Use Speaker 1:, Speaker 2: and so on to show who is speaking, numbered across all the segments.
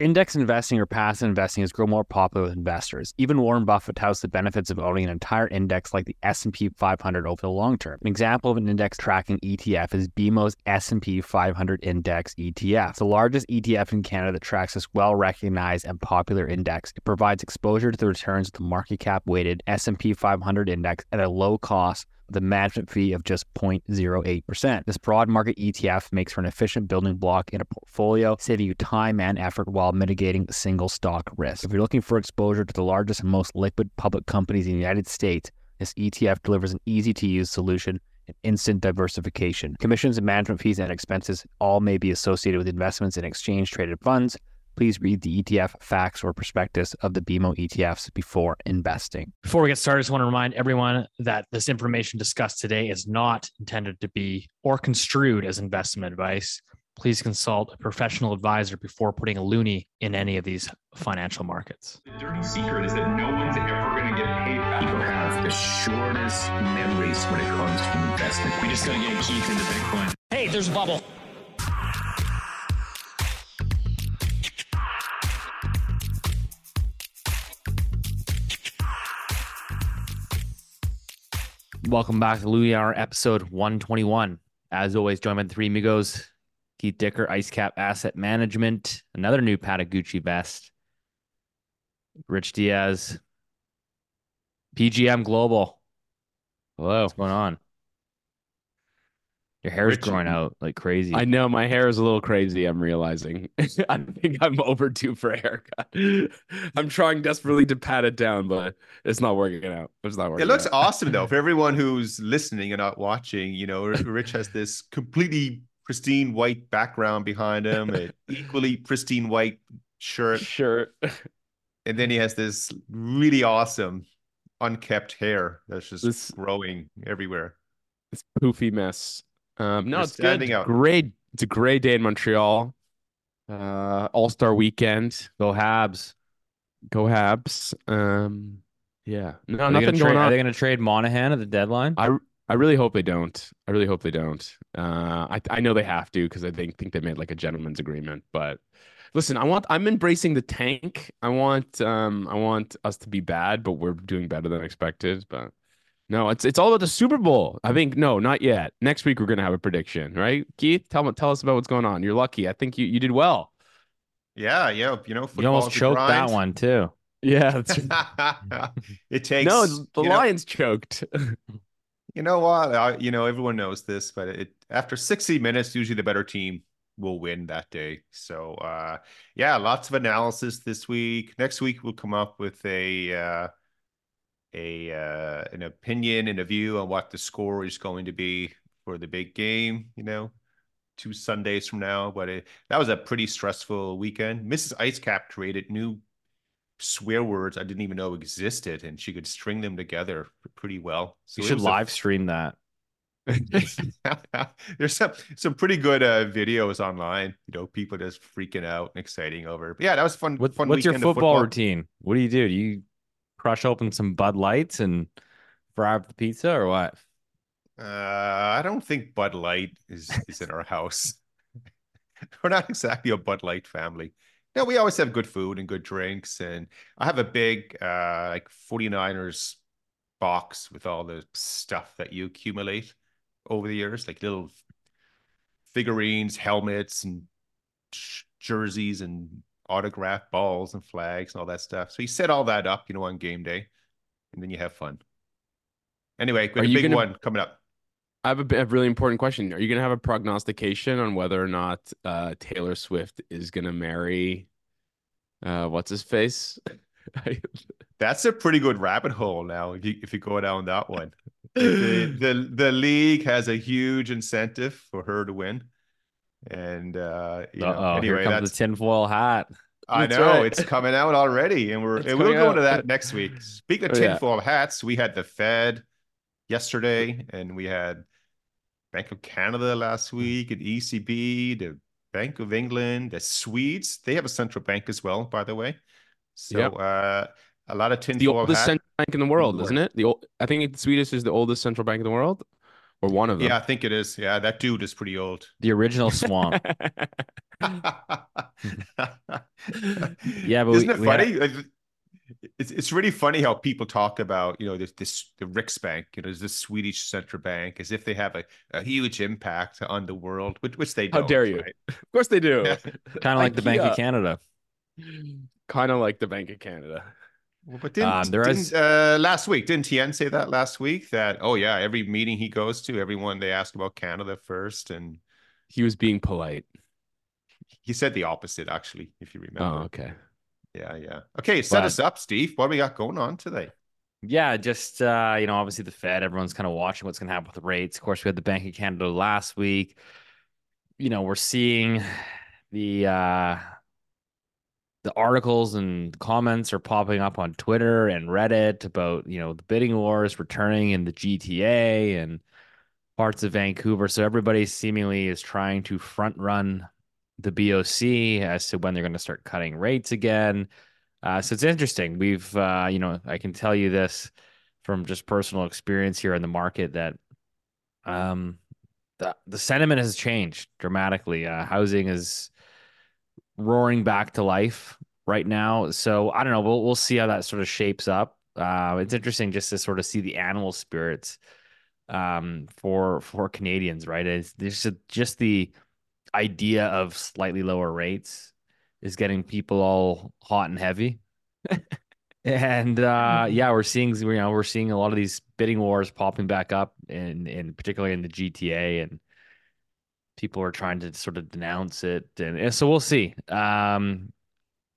Speaker 1: Index investing or passive investing has grown more popular with investors. Even Warren Buffett touts the benefits of owning an entire index like the S&P 500 over the long term. An example of an index tracking ETF is BMO's S&P 500 Index ETF, It's the largest ETF in Canada that tracks this well-recognized and popular index. It provides exposure to the returns of the market cap weighted S&P 500 index at a low cost the management fee of just 0.08%. This broad market ETF makes for an efficient building block in a portfolio, saving you time and effort while mitigating single stock risk. If you're looking for exposure to the largest and most liquid public companies in the United States, this ETF delivers an easy to use solution and instant diversification. Commissions and management fees and expenses all may be associated with investments in exchange traded funds please read the ETF facts or prospectus of the BMO ETFs before investing.
Speaker 2: Before we get started, I just want to remind everyone that this information discussed today is not intended to be or construed as investment advice. Please consult a professional advisor before putting a loonie in any of these financial markets.
Speaker 3: The dirty secret is that no one's ever going to get paid back.
Speaker 4: People have the shortest memories when it comes to investment.
Speaker 3: We just got to get Keith into Bitcoin.
Speaker 2: Hey, there's a bubble. Welcome back to Hour episode 121. As always, joined by the three amigos, Keith Dicker, IceCap Asset Management, another new Patagucci vest, Rich Diaz, PGM Global.
Speaker 5: Hello.
Speaker 2: What's going on? Your hair's
Speaker 5: Rich-
Speaker 2: growing out like crazy.
Speaker 5: I know my hair is a little crazy. I'm realizing. I think I'm overdue for a haircut. I'm trying desperately to pat it down, but it's not working out. It's not working.
Speaker 6: It looks
Speaker 5: out.
Speaker 6: awesome though. For everyone who's listening and not watching, you know, Rich has this completely pristine white background behind him, an equally pristine white shirt,
Speaker 5: Sure.
Speaker 6: and then he has this really awesome unkept hair that's just
Speaker 5: This-
Speaker 6: growing everywhere.
Speaker 5: This poofy mess. Um, no,
Speaker 6: You're
Speaker 5: it's good.
Speaker 6: out.
Speaker 5: Great. It's a great day in Montreal. Uh, All Star Weekend.
Speaker 2: Go Habs.
Speaker 5: Go Habs. Um, yeah. No,
Speaker 2: Are
Speaker 5: nothing
Speaker 2: gonna
Speaker 5: going
Speaker 2: trade, Are they going to trade Monahan at the deadline?
Speaker 5: I I really hope they don't. I really hope they don't. Uh, I I know they have to because I think think they made like a gentleman's agreement. But listen, I want I'm embracing the tank. I want um I want us to be bad, but we're doing better than expected. But no, it's it's all about the Super Bowl. I think no, not yet. Next week we're gonna have a prediction, right? Keith, tell me tell us about what's going on. You're lucky. I think you you did well.
Speaker 6: Yeah, yeah. You know,
Speaker 2: you almost
Speaker 6: football's a
Speaker 2: choked that one too.
Speaker 5: Yeah,
Speaker 6: it takes
Speaker 5: no, the
Speaker 6: you know-
Speaker 5: Lions choked.
Speaker 6: You know what? I, you know, everyone knows this, but it after 60 minutes, usually the better team will win that day. So, uh, yeah, lots of analysis this week. Next week, we'll come up with a uh, a uh, an opinion and a view on what the score is going to be for the big game. You know, two Sundays from now. But it, that was a pretty stressful weekend. Mrs. Icecap created new swear words I didn't even know existed, and she could string them together pretty well. So
Speaker 2: You should
Speaker 6: was a
Speaker 2: live stream that.
Speaker 6: There's some some pretty good uh, videos online. You know, people just freaking out and exciting over. But yeah, that was fun.
Speaker 2: What,
Speaker 6: fun
Speaker 2: what's your
Speaker 6: weekend of
Speaker 2: football, routine? What do you do? Do you crush open some Bud Lights and fry up the pizza or what?
Speaker 6: Uh, I don't think Bud Light is is in our house. We're not exactly a Bud Light family. No, we always have good food and good drinks, and I have a big uh like 49ers box with all the stuff that you accumulate over the years, like little figurines, helmets, and jerseys, and autographed balls and flags and all that stuff. So you set all that up, you know, on game day, and then you have fun. Anyway, got a big
Speaker 5: gonna-
Speaker 6: one coming up.
Speaker 5: I have a, a really important question. Are you going to have a prognostication on whether or not uh, Taylor Swift is going to marry uh, what's his face?
Speaker 6: That's a pretty good rabbit hole now. If you if you go down that one, the, the the league has a huge incentive for her to win, and uh, you know,
Speaker 2: Uh-oh,
Speaker 6: anyway,
Speaker 2: here comes
Speaker 6: that's
Speaker 2: the tinfoil hat.
Speaker 6: I
Speaker 5: That's
Speaker 6: know
Speaker 5: right.
Speaker 6: it's coming out already, and we're and we'll go into that next week. Speaking of
Speaker 5: Oh, yeah.
Speaker 6: tinfoil hats, we had the Fed yesterday, and we had Bank of Canada last week, and ECB, the Bank of England, the Swedes. They have a central bank as well, by the way. So
Speaker 5: Yep.
Speaker 6: uh, a lot of tinfoil.
Speaker 5: the oldest
Speaker 6: hat.
Speaker 5: central bank in the world, isn't it? The old, I think Swedish is the oldest central bank in the world. Or one of them.
Speaker 6: Yeah, I think it is. Yeah, that dude is pretty old.
Speaker 2: The original swamp. Yeah, but
Speaker 6: isn't
Speaker 2: we-
Speaker 6: it
Speaker 2: we
Speaker 6: funny? Like, It's it's really funny how people talk about you know this this the Riksbank, you know, this Swedish central bank, as if they have a, a huge impact on the world, which which they
Speaker 5: How
Speaker 6: don't.
Speaker 5: dare you.
Speaker 6: right?
Speaker 5: Of course they do.
Speaker 2: kind of like the Bank of Canada.
Speaker 5: kind of like the Bank of Canada.
Speaker 6: Well, but didn't,
Speaker 2: Um, there
Speaker 6: didn't
Speaker 2: is-
Speaker 6: uh, last week didn't Tiff say that last week that oh yeah every meeting he goes to everyone they ask about Canada first and
Speaker 5: He was being polite.
Speaker 6: he said the opposite actually if you remember
Speaker 5: Oh, okay.
Speaker 6: yeah yeah okay set
Speaker 2: But-
Speaker 6: us up Steve what do we got going on today
Speaker 2: Yeah, just uh, you know, obviously the Fed, everyone's kind of watching what's going to happen with the rates. Of course, we had the Bank of Canada last week. You know, we're seeing the uh the articles and comments are popping up on Twitter and Reddit about, you know, the bidding wars returning in the GTA and parts of Vancouver. So everybody seemingly is trying to front run the BOC as to when they're going to start cutting rates again. Uh, so it's interesting. We've, uh, you know, I can tell you this from just personal experience here in the market that um, the the sentiment has changed dramatically. Uh, housing is roaring back to life right now. So I don't know. We'll we'll see how that sort of shapes up. Uh, it's interesting just to sort of see the animal spirits um, for for Canadians, right? It's there's just, just the idea of slightly lower rates is getting people all hot and heavy. and uh yeah, we're seeing you know, we're seeing a lot of these bidding wars popping back up in in particularly in the GTA and people are trying to sort of denounce it and, and so we'll see. Um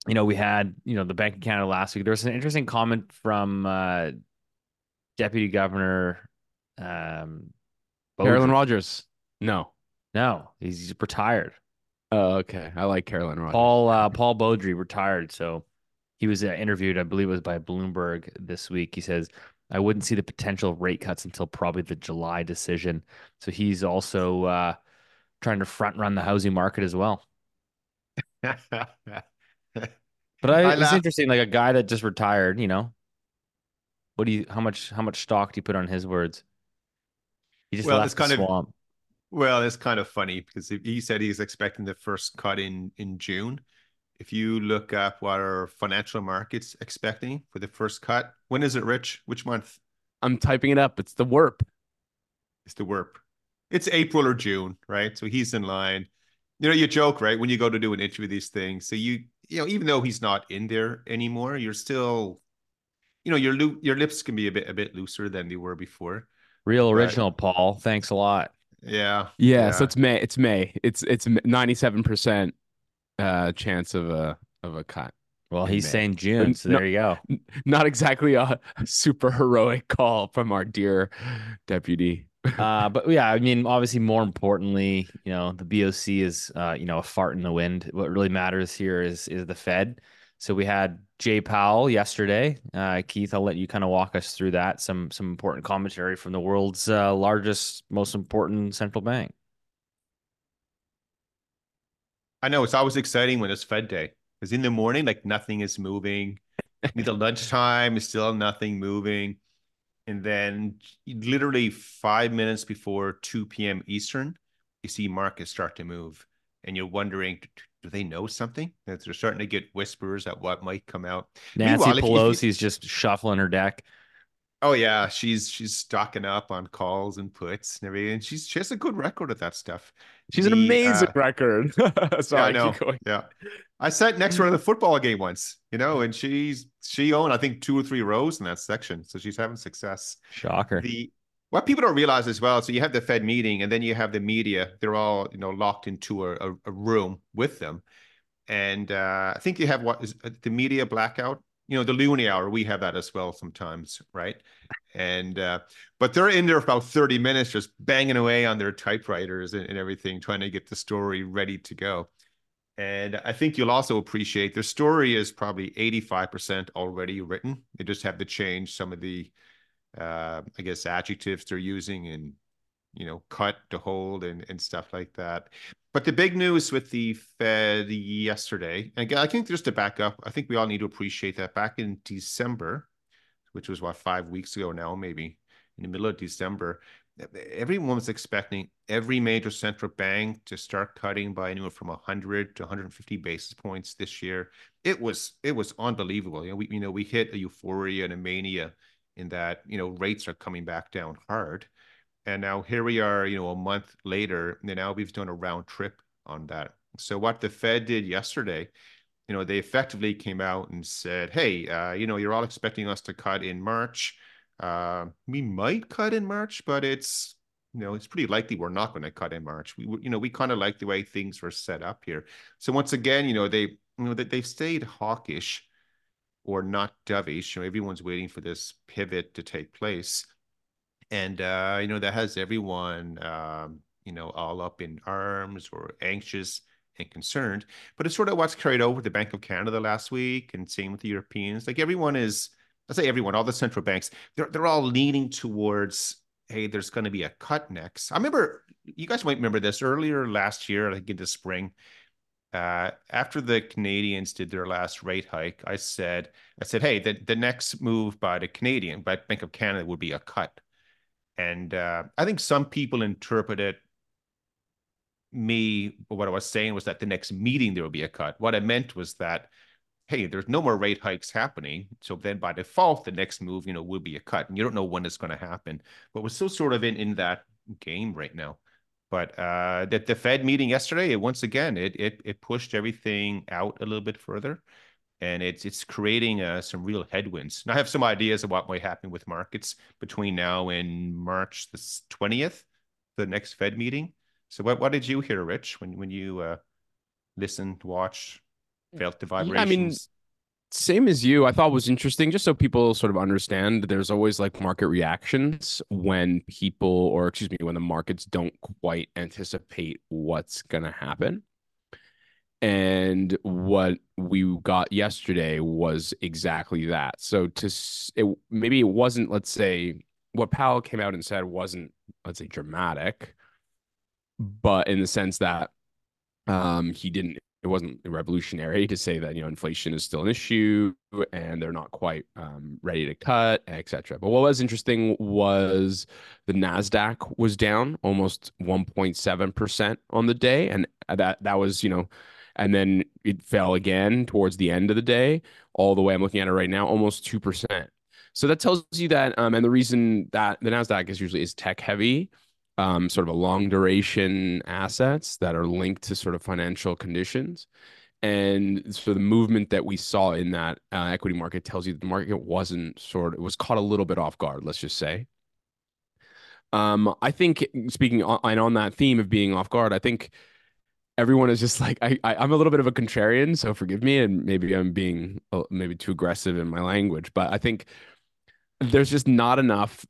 Speaker 2: you know, we had, you know, the Bank of Canada last week. There was an interesting comment from uh Deputy Governor um
Speaker 5: Carolyn Rogers. No.
Speaker 2: No, he's, he's retired.
Speaker 5: Oh, okay. I like Carolyn Rogers.
Speaker 2: Paul uh, Paul Beaudry retired, so he was uh, interviewed, I believe it was by Bloomberg this week. He says, "I wouldn't see the potential rate cuts until probably the July decision." So he's also uh, trying to front run the housing market as well. But I,
Speaker 6: I
Speaker 2: it's interesting, like a guy that just retired. You know, what do you? How much? How much stock do you put on his words? He just
Speaker 6: Well,
Speaker 2: left
Speaker 6: it's
Speaker 2: the
Speaker 6: kind of-
Speaker 2: swamp.
Speaker 6: Well, it's kind of funny because he- he said he's expecting the first cut in in June. If you look up what are financial markets expecting for the first cut, when is it, Rich? Which month
Speaker 5: I'm typing it up. It's the WIRP.
Speaker 6: It's the WIRP? It's April or June, right? So he's in line. You know, you joke, right? When you go to do an interview, these things. So you, you know, even though he's not in there anymore, you're still, you know, your loo- your lips can be a bit a bit looser than they were before.
Speaker 2: Real
Speaker 6: Right.
Speaker 2: original, Paul. Thanks a lot.
Speaker 6: Yeah.
Speaker 5: Yeah, so it's May. It's May. It's it's 97% uh chance of a of a cut.
Speaker 2: Well, he's
Speaker 5: May.
Speaker 2: saying June, so
Speaker 5: No-
Speaker 2: there you go.
Speaker 5: Not exactly a super heroic call from our dear deputy.
Speaker 2: Uh, but yeah, I mean, obviously, more importantly, you know, the BOC is, uh, you know, a fart in the wind. What really matters here is is the Fed. So we had Jay Powell yesterday. Uh, Keith, I'll let you kind of walk us through that. Some some important commentary from the world's uh, largest, most important central bank.
Speaker 6: I know it's always exciting when it's Fed day because in the morning, like nothing is moving. Either lunchtime is still nothing moving. And then literally five minutes before 2 p.m. Eastern, you see markets start to move. And you're wondering, do- they know something? That they're starting to get whispers at what might come out.
Speaker 2: Nancy
Speaker 6: if you-
Speaker 2: Pelosi's just shuffling her deck.
Speaker 6: Oh yeah, she's she's stocking up on calls and puts and everything. And she's she has a good record at that stuff.
Speaker 5: She's an amazing
Speaker 6: uh,
Speaker 5: record. Sorry,
Speaker 6: I know. Yeah. I sat next to her in the football game once, you know, and she's she owned, I think, two or three rows in that section. So she's having success.
Speaker 2: Shocker.
Speaker 6: The what people don't realize as well, so you have the Fed meeting and then you have the media. They're all, you know, locked into a, a, a room with them. And uh, I think you have what is uh, the media blackout, you know, the Loonie Hour. We have that as well sometimes, right? And uh, but they're in there for about 30 minutes just banging away on their typewriters and, and everything, trying to get the story ready to go. And I think you'll also appreciate their story is probably 85% already written. They just have to change some of the, uh, I guess, adjectives they're using and, you know, cut to hold and, and stuff like that. But the big news with the Fed yesterday, and again, I think just to back up, I think we all need to appreciate that back in December, which was what, five weeks ago now, maybe in the middle of December, everyone was expecting every major central bank to start cutting by anywhere from 100 to 150 basis points this year. It was it was unbelievable. You know, we you know we hit a euphoria and a mania in that you know rates are coming back down hard, and now here we are, you know, a month later, and now we've done a round trip on that. So what the Fed did yesterday, you know, they effectively came out and said, "Hey, uh, you know, you're all expecting us to cut in March." Uh, we might cut in March, but it's you know it's pretty likely we're not going to cut in March. We you know we kind of like the way things were set up here. So once again, you know they you know that they've stayed hawkish or not dovish. You know everyone's waiting for this pivot to take place, and uh, you know that has everyone um, you know all up in arms or anxious and concerned. But it's sort of what's carried over the Bank of Canada last week, and same with the Europeans. Like everyone is I say everyone, all the central banks, they're they're all leaning towards, hey, there's going to be a cut next. I remember you guys might remember this earlier last year, like in the spring. Uh, after the Canadians did their last rate hike, I said, I said, hey, the, the next move by the Canadian, by Bank of Canada would be a cut. And uh, I think some people interpreted me, what I was saying was that the next meeting there will be a cut. What I meant was that hey, there's no more rate hikes happening. So then by default, the next move, you know, will be a cut. And you don't know when it's going to happen. But we're still sort of in, in that game right now. But uh the, the Fed meeting yesterday, it, once again, it it it pushed everything out a little bit further. And it's it's creating uh, some real headwinds. And I have some ideas of what might happen with markets between now and March the 20th, the next Fed meeting. So what, what did you hear, Rich, when when you uh, listened, watched, felt the vibrations.
Speaker 5: I mean, same as you. I thought was interesting, just so people sort of understand. There's always like market reactions when people, or excuse me, when the markets don't quite anticipate what's going to happen. And what we got yesterday was exactly that. So to it, maybe it wasn't, let's say, what Powell came out and said wasn't, let's say, dramatic, but in the sense that um, he didn't it wasn't revolutionary to say that you know inflation is still an issue and they're not quite um, ready to cut, etc. But what was interesting was the Nasdaq was down almost 1.7 percent on the day, and that that was you know, and then it fell again towards the end of the day, all the way. I'm looking at it right now, almost two percent. So that tells you that, um, and the reason that the Nasdaq is usually is tech heavy um, sort of a long duration assets that are linked to sort of financial conditions. And so the movement that we saw in that uh, equity market tells you the market wasn't sort of, was caught a little bit off guard, let's just say. Um, I think speaking on, and on that theme of being off guard, I think everyone is just like I, I am a little bit of a contrarian, so forgive me, and maybe I'm being maybe too aggressive in my language, but I think there's just not enough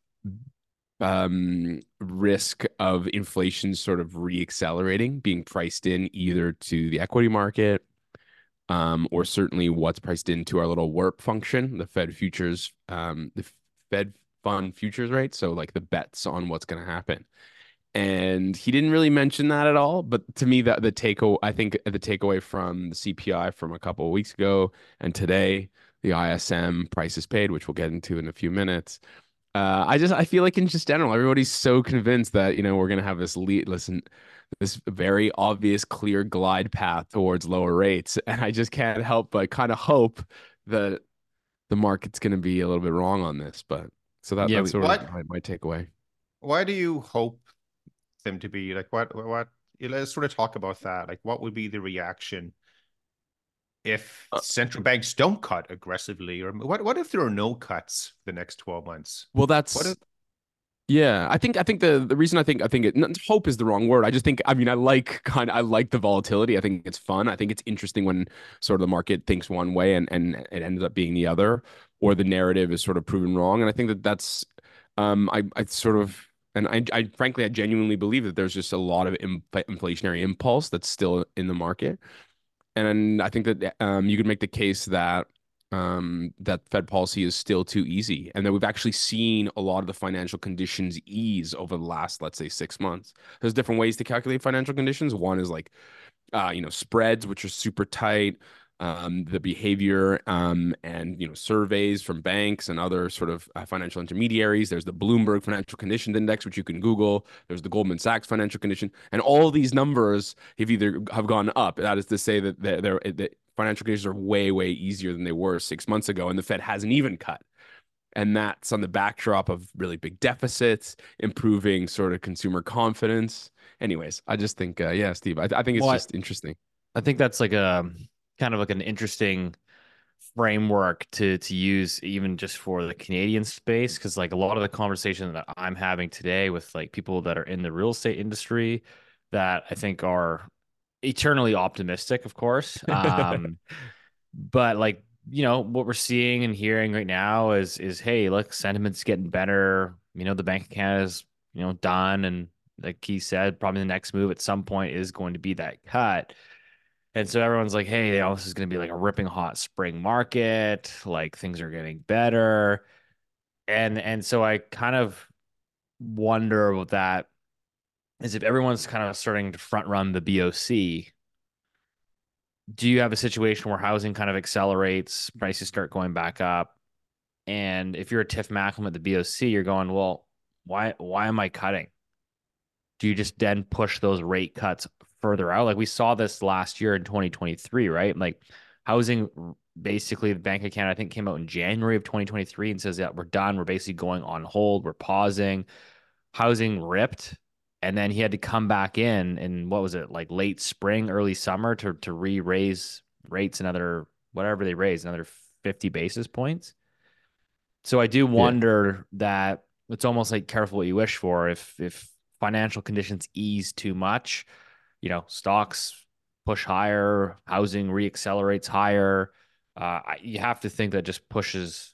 Speaker 5: um, risk of inflation sort of reaccelerating being priced in either to the equity market um, or certainly what's priced into our little WIRP function, the Fed futures, um, the Fed fund futures rate. So like the bets on what's going to happen. And he didn't really mention that at all. But to me, that the take I think the takeaway from the CPI from a couple of weeks ago and today, the ISM prices paid, which we'll get into in a few minutes, uh, I just I feel like in just general, everybody's so convinced that you know we're gonna have this lead. Listen, this very obvious, clear glide path towards lower rates, and I just can't help but kind of hope that the market's gonna be a little bit wrong on this. But so that, yeah, that's sort what, of my, my takeaway.
Speaker 6: Why do you hope them to be like what what? Let's sort of talk about that. Like, what would be the reaction if uh, central banks don't cut aggressively or what what if there are no cuts the next 12 months?
Speaker 5: Well that's if, yeah i think i think the the reason i think i think it hope is the wrong word. I just think i mean i like kind of, i like the volatility. I think it's fun. I think it's interesting when sort of the market thinks one way and and it ends up being the other or the narrative is sort of proven wrong. And i think that that's um i i sort of and I, I frankly i genuinely believe that there's just a lot of inflationary impulse that's still in the market and I think that um, you could make the case that um, that Fed policy is still too easy, and that we've actually seen a lot of the financial conditions ease over the last, let's say, six months. There's different ways to calculate financial conditions. One is like, uh, you know, spreads, which are super tight. Um, the behavior um, and you know surveys from banks and other sort of uh, financial intermediaries. There's the Bloomberg Financial Condition Index, which you can Google. There's the Goldman Sachs Financial Condition, and all these numbers have either have gone up. That is to say that they're, they're, that financial conditions are way way easier than they were six months ago, and the Fed hasn't even cut. And that's on the backdrop of really big deficits, improving sort of consumer confidence. Anyways, I just think, uh, yeah, Steve, I, I think it's
Speaker 2: Well, I-
Speaker 5: just interesting.
Speaker 2: I think that's like a kind of like an interesting framework to to use even just for the Canadian space because like a lot of the conversation that I'm having today with like people that are in the real estate industry that I think are eternally optimistic, of course. Um, but like you know what we're seeing and hearing right now is is hey, look, sentiment's getting better. You know, the Bank of Canada's you know done, and like he said, probably the next move at some point is going to be that cut. And so everyone's like, hey, you know, this is going to be like a ripping hot spring market. Like things are getting better. And and so I kind of wonder what that is if everyone's kind of starting to front run the BOC. Do you have a situation where housing kind of accelerates, prices start going back up? And if you're a Tiff Macklem at the BOC, you're going, well, why why am I cutting? Do you just then push those rate cuts further out? Like we saw this last year in 2023, right? Like housing basically the Bank of Canada, I think, came out in January of 2023 and says that we're done. We're basically going on hold. We're pausing. Housing ripped. And then he had to come back in in what was it, like late spring, early summer to to re-raise rates another whatever they raised, another 50 basis points. So I do wonder that it's almost like careful what you wish for. If if financial conditions ease too much, you know, stocks push higher, housing reaccelerates higher. Uh, you have to think that just pushes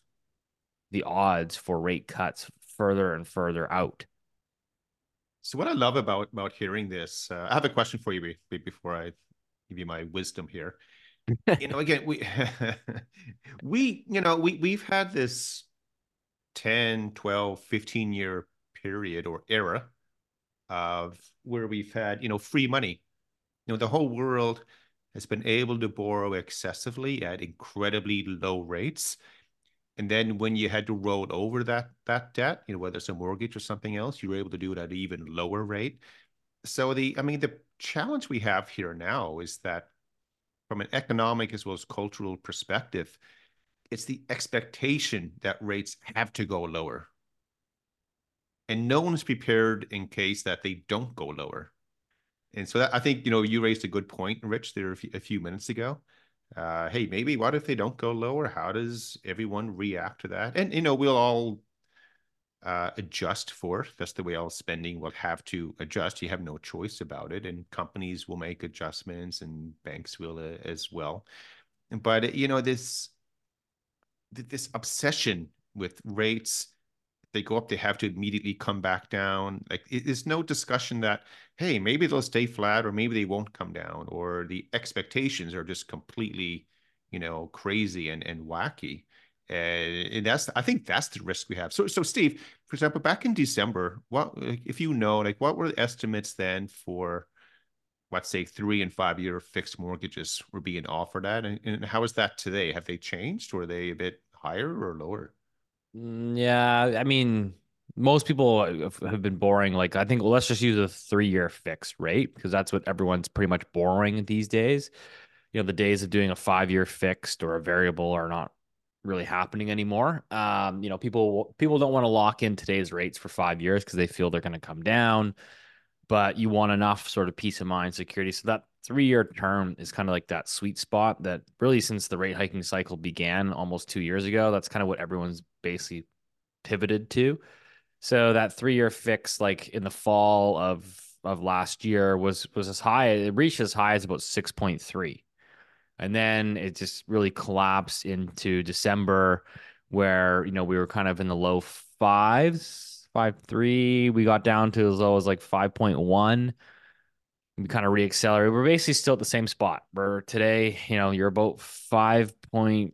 Speaker 2: the odds for rate cuts further and further out.
Speaker 6: So what I love about about hearing this, uh, I have a question for you be- be- before I give you my wisdom here. you know, again, we we you know we we've had this 10, 12, 15 year period or era of where we've had, you know, free money. You know, the whole world has been able to borrow excessively at incredibly low rates. And then when you had to roll over that that debt, you know, whether it's a mortgage or something else, you were able to do it at an even lower rate. So the, I mean, the challenge we have here now is that from an economic as well as cultural perspective, it's the expectation that rates have to go lower. And no one's prepared in case that they don't go lower. And so that, I think, you know, you raised a good point, Rich, there a few, a few minutes ago. Uh, hey, maybe what if they don't go lower? How does everyone react to that? And, you know, we'll all uh, adjust for it. That's the way all spending will have to adjust. You have no choice about it. And companies will make adjustments and banks will uh, as well. But, you know, this, this obsession with rates they go up they have to immediately come back down. Like there's no discussion that hey maybe they'll stay flat or maybe they won't come down or the expectations are just completely you know crazy and and wacky. And, and that's i think that's the risk we have. So so steve for example back in december what if you know like what were the estimates then for let's say three and five year fixed mortgages were being offered at and, and how is that today? Have they changed? Were they a bit higher or lower
Speaker 2: Yeah, I mean, most people have been boring. like I think well, let's just use a three-year fixed rate because that's what everyone's pretty much boring these days. You know, the days of doing a five-year fixed or a variable are not really happening anymore. Um, you know, people people don't want to lock in today's rates for five years because they feel they're going to come down, but you want enough sort of peace of mind security. So that three-year term is kind of like that sweet spot that really since the rate hiking cycle began almost two years ago, that's kind of what everyone's basically pivoted to. So that three-year fix, like in the fall of of last year, was was as high. It reached as high as about six point three, and then it just really collapsed into December, where you know we were kind of in the low fives, five three. We got down to as low as like five point one. We kind of reaccelerated. We're basically still at the same spot. Where today, you know, you're about five point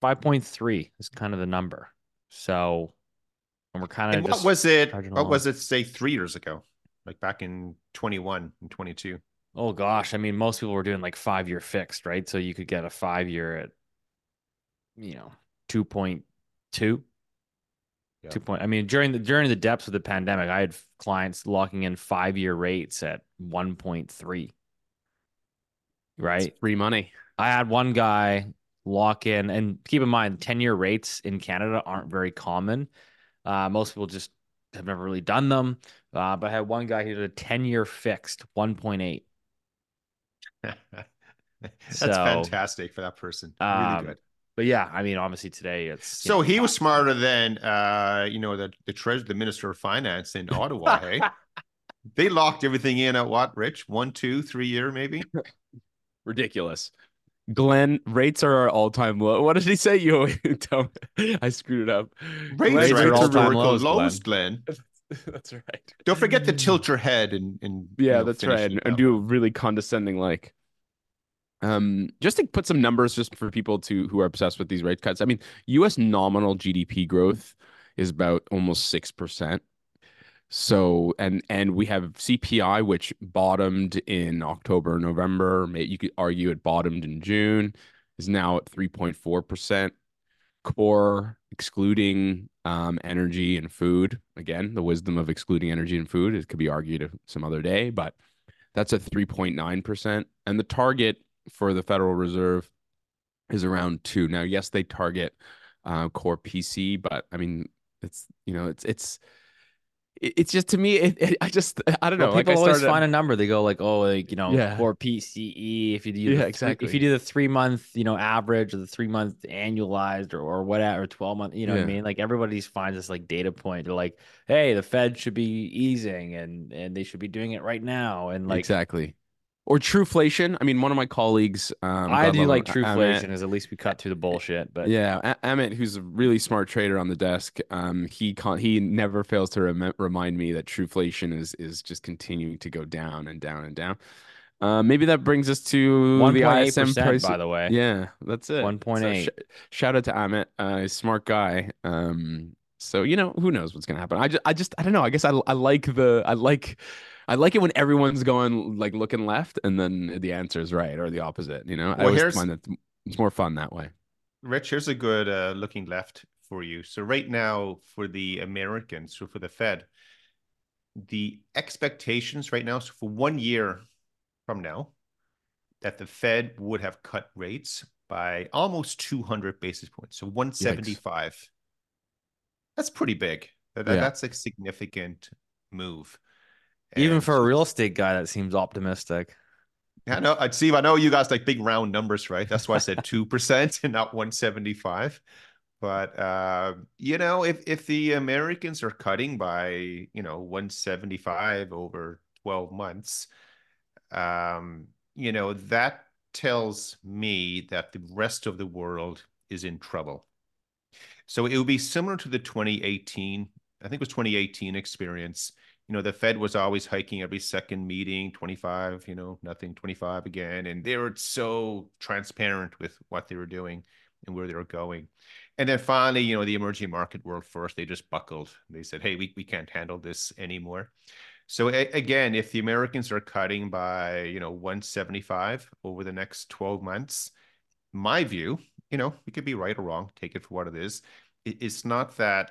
Speaker 2: five point three is kind of the number. So, and we're kind of
Speaker 6: and what was it what
Speaker 2: along.
Speaker 6: was it say three years ago like back in 21 and 22
Speaker 2: Oh gosh, I mean, most people were doing like five year fixed, right? So you could get a five year at, you know, two point two.
Speaker 6: Yeah.
Speaker 2: Two point. I mean, during the during the depths of the pandemic, I had clients locking in five year rates at one point three. Right.
Speaker 5: Free money.
Speaker 2: I had one guy lock in, and keep in mind, 10 year rates in Canada aren't very common. Uh, most people just have never really done them. Uh, but I had one guy who did a 10 year fixed 1.8.
Speaker 6: That's
Speaker 2: So,
Speaker 6: fantastic for that person. Really
Speaker 2: um,
Speaker 6: good.
Speaker 2: But yeah, I mean, obviously today it's.
Speaker 6: So
Speaker 2: know,
Speaker 6: he was
Speaker 2: five-
Speaker 6: smarter than uh, you know, the the treasurer, the minister of finance in Ottawa. hey, they locked everything in at what, Rich? One, two, three year, maybe.
Speaker 5: Ridiculous. Glenn, rates are our all-time low. What did he say? You tell me. I screwed it up.
Speaker 6: Rates,
Speaker 2: Rates
Speaker 6: are
Speaker 2: are all-time
Speaker 6: historical
Speaker 2: lows,
Speaker 6: lows, Glenn.
Speaker 5: That's right.
Speaker 6: Don't forget to tilt your head and and you
Speaker 5: Yeah,
Speaker 6: know,
Speaker 5: that's right. And, and do a really condescending like. Um, just to put some numbers just for people to who are obsessed with these rate cuts. I mean, US nominal GDP growth is about almost six percent. So and and we have CPI which bottomed in October, November. You could argue it bottomed in June, is now at 3.4%. Core excluding um, energy and food. Again, the wisdom of excluding energy and food. It could be argued some other day, but that's at 3.9%. And the target for the Federal Reserve is around two. Now, yes, they target uh, core PC, but I mean, it's you know, it's it's it's just to me, it, it- I just I don't know.
Speaker 2: Well, people
Speaker 5: I
Speaker 2: always
Speaker 5: started-
Speaker 2: find a number. They go like, oh, like you know,
Speaker 5: Yeah.
Speaker 2: core PCE. If you do,
Speaker 5: Yeah,
Speaker 2: the three-
Speaker 5: exactly.
Speaker 2: If you do the three month, you know, average or the three month annualized or or whatever, or twelve month, you know what I mean? Like everybody finds this like data point. They're like, hey, the Fed should be easing and and they should be doing it right now. And like,
Speaker 5: exactly. Or Truflation. I mean, one of my colleagues. Um,
Speaker 2: I do like Truflation, because at least we cut through the bullshit. But
Speaker 5: yeah, Emmett, who's a really smart trader on the desk, um, he con- he never fails to rem- remind me that Truflation is is just continuing to go down and down and down. Uh, maybe that brings us to
Speaker 2: one
Speaker 5: the
Speaker 2: point
Speaker 5: ISM price.
Speaker 2: by the way.
Speaker 5: Yeah, that's it. So
Speaker 2: 1.8.
Speaker 5: sh- shout out to Amit, uh, a smart guy. Um, so you know, who knows what's gonna happen? I just, I just, I don't know. I guess I, I like the, I like, I like it when everyone's going like looking left, and then the answer is right or the opposite. You know, I always find that it's more fun that way.
Speaker 6: Rich, here's a good uh, looking left for you. So right now, for the Americans, so for the Fed, the expectations right now, so for one year from now, that the Fed would have cut rates by almost 200 basis points. So 175. That's pretty big. That-
Speaker 5: Yeah.
Speaker 6: That's a significant move.
Speaker 2: Even for a real estate guy, that seems optimistic.
Speaker 6: Yeah, no, I'd Steve, I know you guys like big round numbers, right? That's why I said 2% and not 175. But uh, you know, if if the Americans are cutting by, you know, 175 over 12 months, um, you know, that tells me that the rest of the world is in trouble. So it would be similar to the 2018, I think it was 2018 experience. You know, the Fed was always hiking every second meeting, 25, you know, nothing, 25 again. And they were so transparent with what they were doing and where they were going. And then finally, you know, the emerging market world first, they just buckled. They said, hey, we, we can't handle this anymore. So a- again, if the Americans are cutting by, you know, 175 over the next 12 months, my view, you know, we could be right or wrong, take it for what it is. It's not that,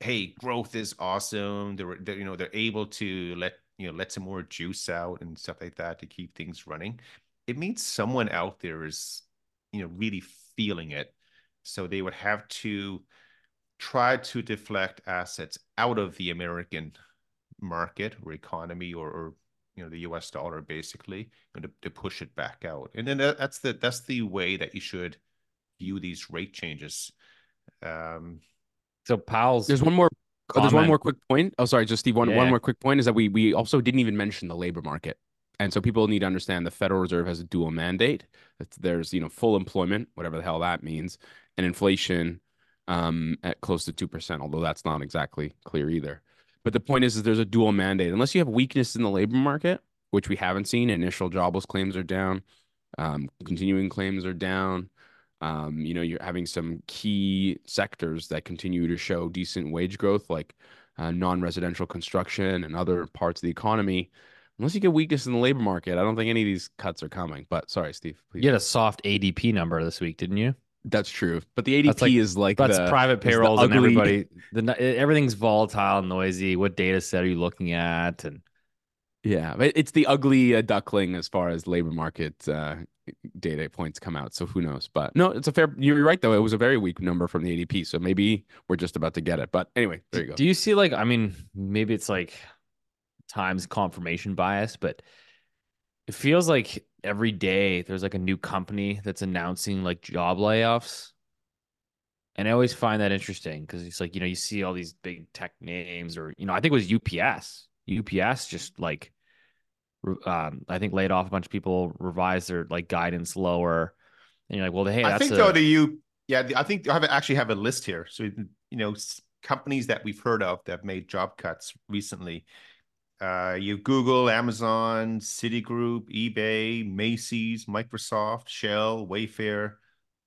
Speaker 6: hey, growth is awesome. They're, they're, you know, they're able to let, you know, let some more juice out and stuff like that to keep things running. It means someone out there is, you know, really feeling it. So they would have to try to deflect assets out of the American market or economy or, or you know the US dollar basically know, to, to push it back out. And then that, that's the that's the way that you should view these rate changes. Um,
Speaker 2: So Powell's
Speaker 5: There's one more. oh, there's one more quick point. Oh, sorry, just Steve. One one more quick point is that we we also didn't even mention the labor market, and so people need to understand the Federal Reserve has a dual mandate. That there's you know full employment, whatever the hell that means, and inflation um, at close to two percent. Although that's not exactly clear either. But the point is, is there's a dual mandate. Unless you have weakness in the labor market, which we haven't seen, initial jobless claims are down, um, continuing claims are down. Um, you know, you're having some key sectors that continue to show decent wage growth, like uh, non-residential construction and other parts of the economy. unless you get weakness in the labor market, I don't think any of these cuts are coming. But sorry, Steve. Please.
Speaker 2: You had a soft ADP number this week, didn't you?
Speaker 5: That's true. But the ADP
Speaker 2: like-
Speaker 5: is like
Speaker 2: That's
Speaker 5: the,
Speaker 2: private payrolls and everybody. The everything's volatile, and noisy. What data set are you looking at? And
Speaker 5: Yeah, it's the ugly uh, duckling as far as labor market uh, data points come out. So who knows? But no, it's a fair. You're right though. It was a very weak number from the ADP. So maybe we're just about to get it. But anyway, there you go.
Speaker 2: do you see like? I mean, maybe it's like times confirmation bias, but it feels like every day there's like a new company that's announcing like job layoffs. And I always find that interesting because it's like, you know, you see all these big tech names or, you know, I think it was UPS. UPS just like, um, I think laid off a bunch of people, revised their like guidance lower. And you're like, well, hey,
Speaker 6: I think
Speaker 2: a,
Speaker 6: though the you yeah the- I think I have actually have a list here. So you know companies that we've heard of that have made job cuts recently. Uh, you Google, Amazon, Citigroup, eBay, Macy's, Microsoft, Shell, Wayfair.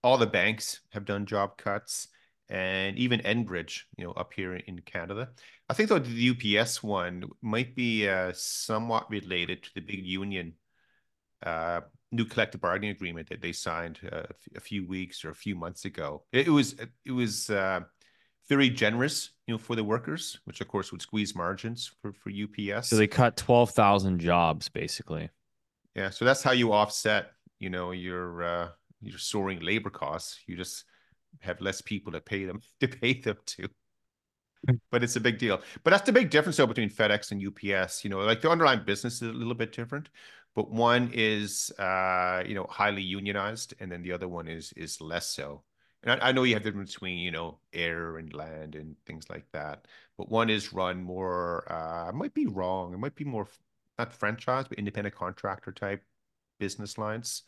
Speaker 6: All the banks have done job cuts, and even Enbridge, you know, up here in Canada. I think though the UPS one might be uh, somewhat related to the big union uh, new collective bargaining agreement that they signed uh, a few weeks or a few months ago. It, it was it was uh, very generous, you know, for the workers, which of course would squeeze margins for for UPS.
Speaker 2: so they cut 12,000 jobs basically.
Speaker 6: yeah, so that's how you offset, you know, your uh, your soaring labor costs. You just have less people to pay them to pay them to. But it's a big deal. But that's the big difference though between FedEx and UPS. You know, like the underlying business is a little bit different, but one is uh, you know, highly unionized, and then the other one is is less so. And I, I know you have the difference between, you know, air and land and things like that. But one is run more uh I might be wrong. It might be more not franchise, but independent contractor type business lines.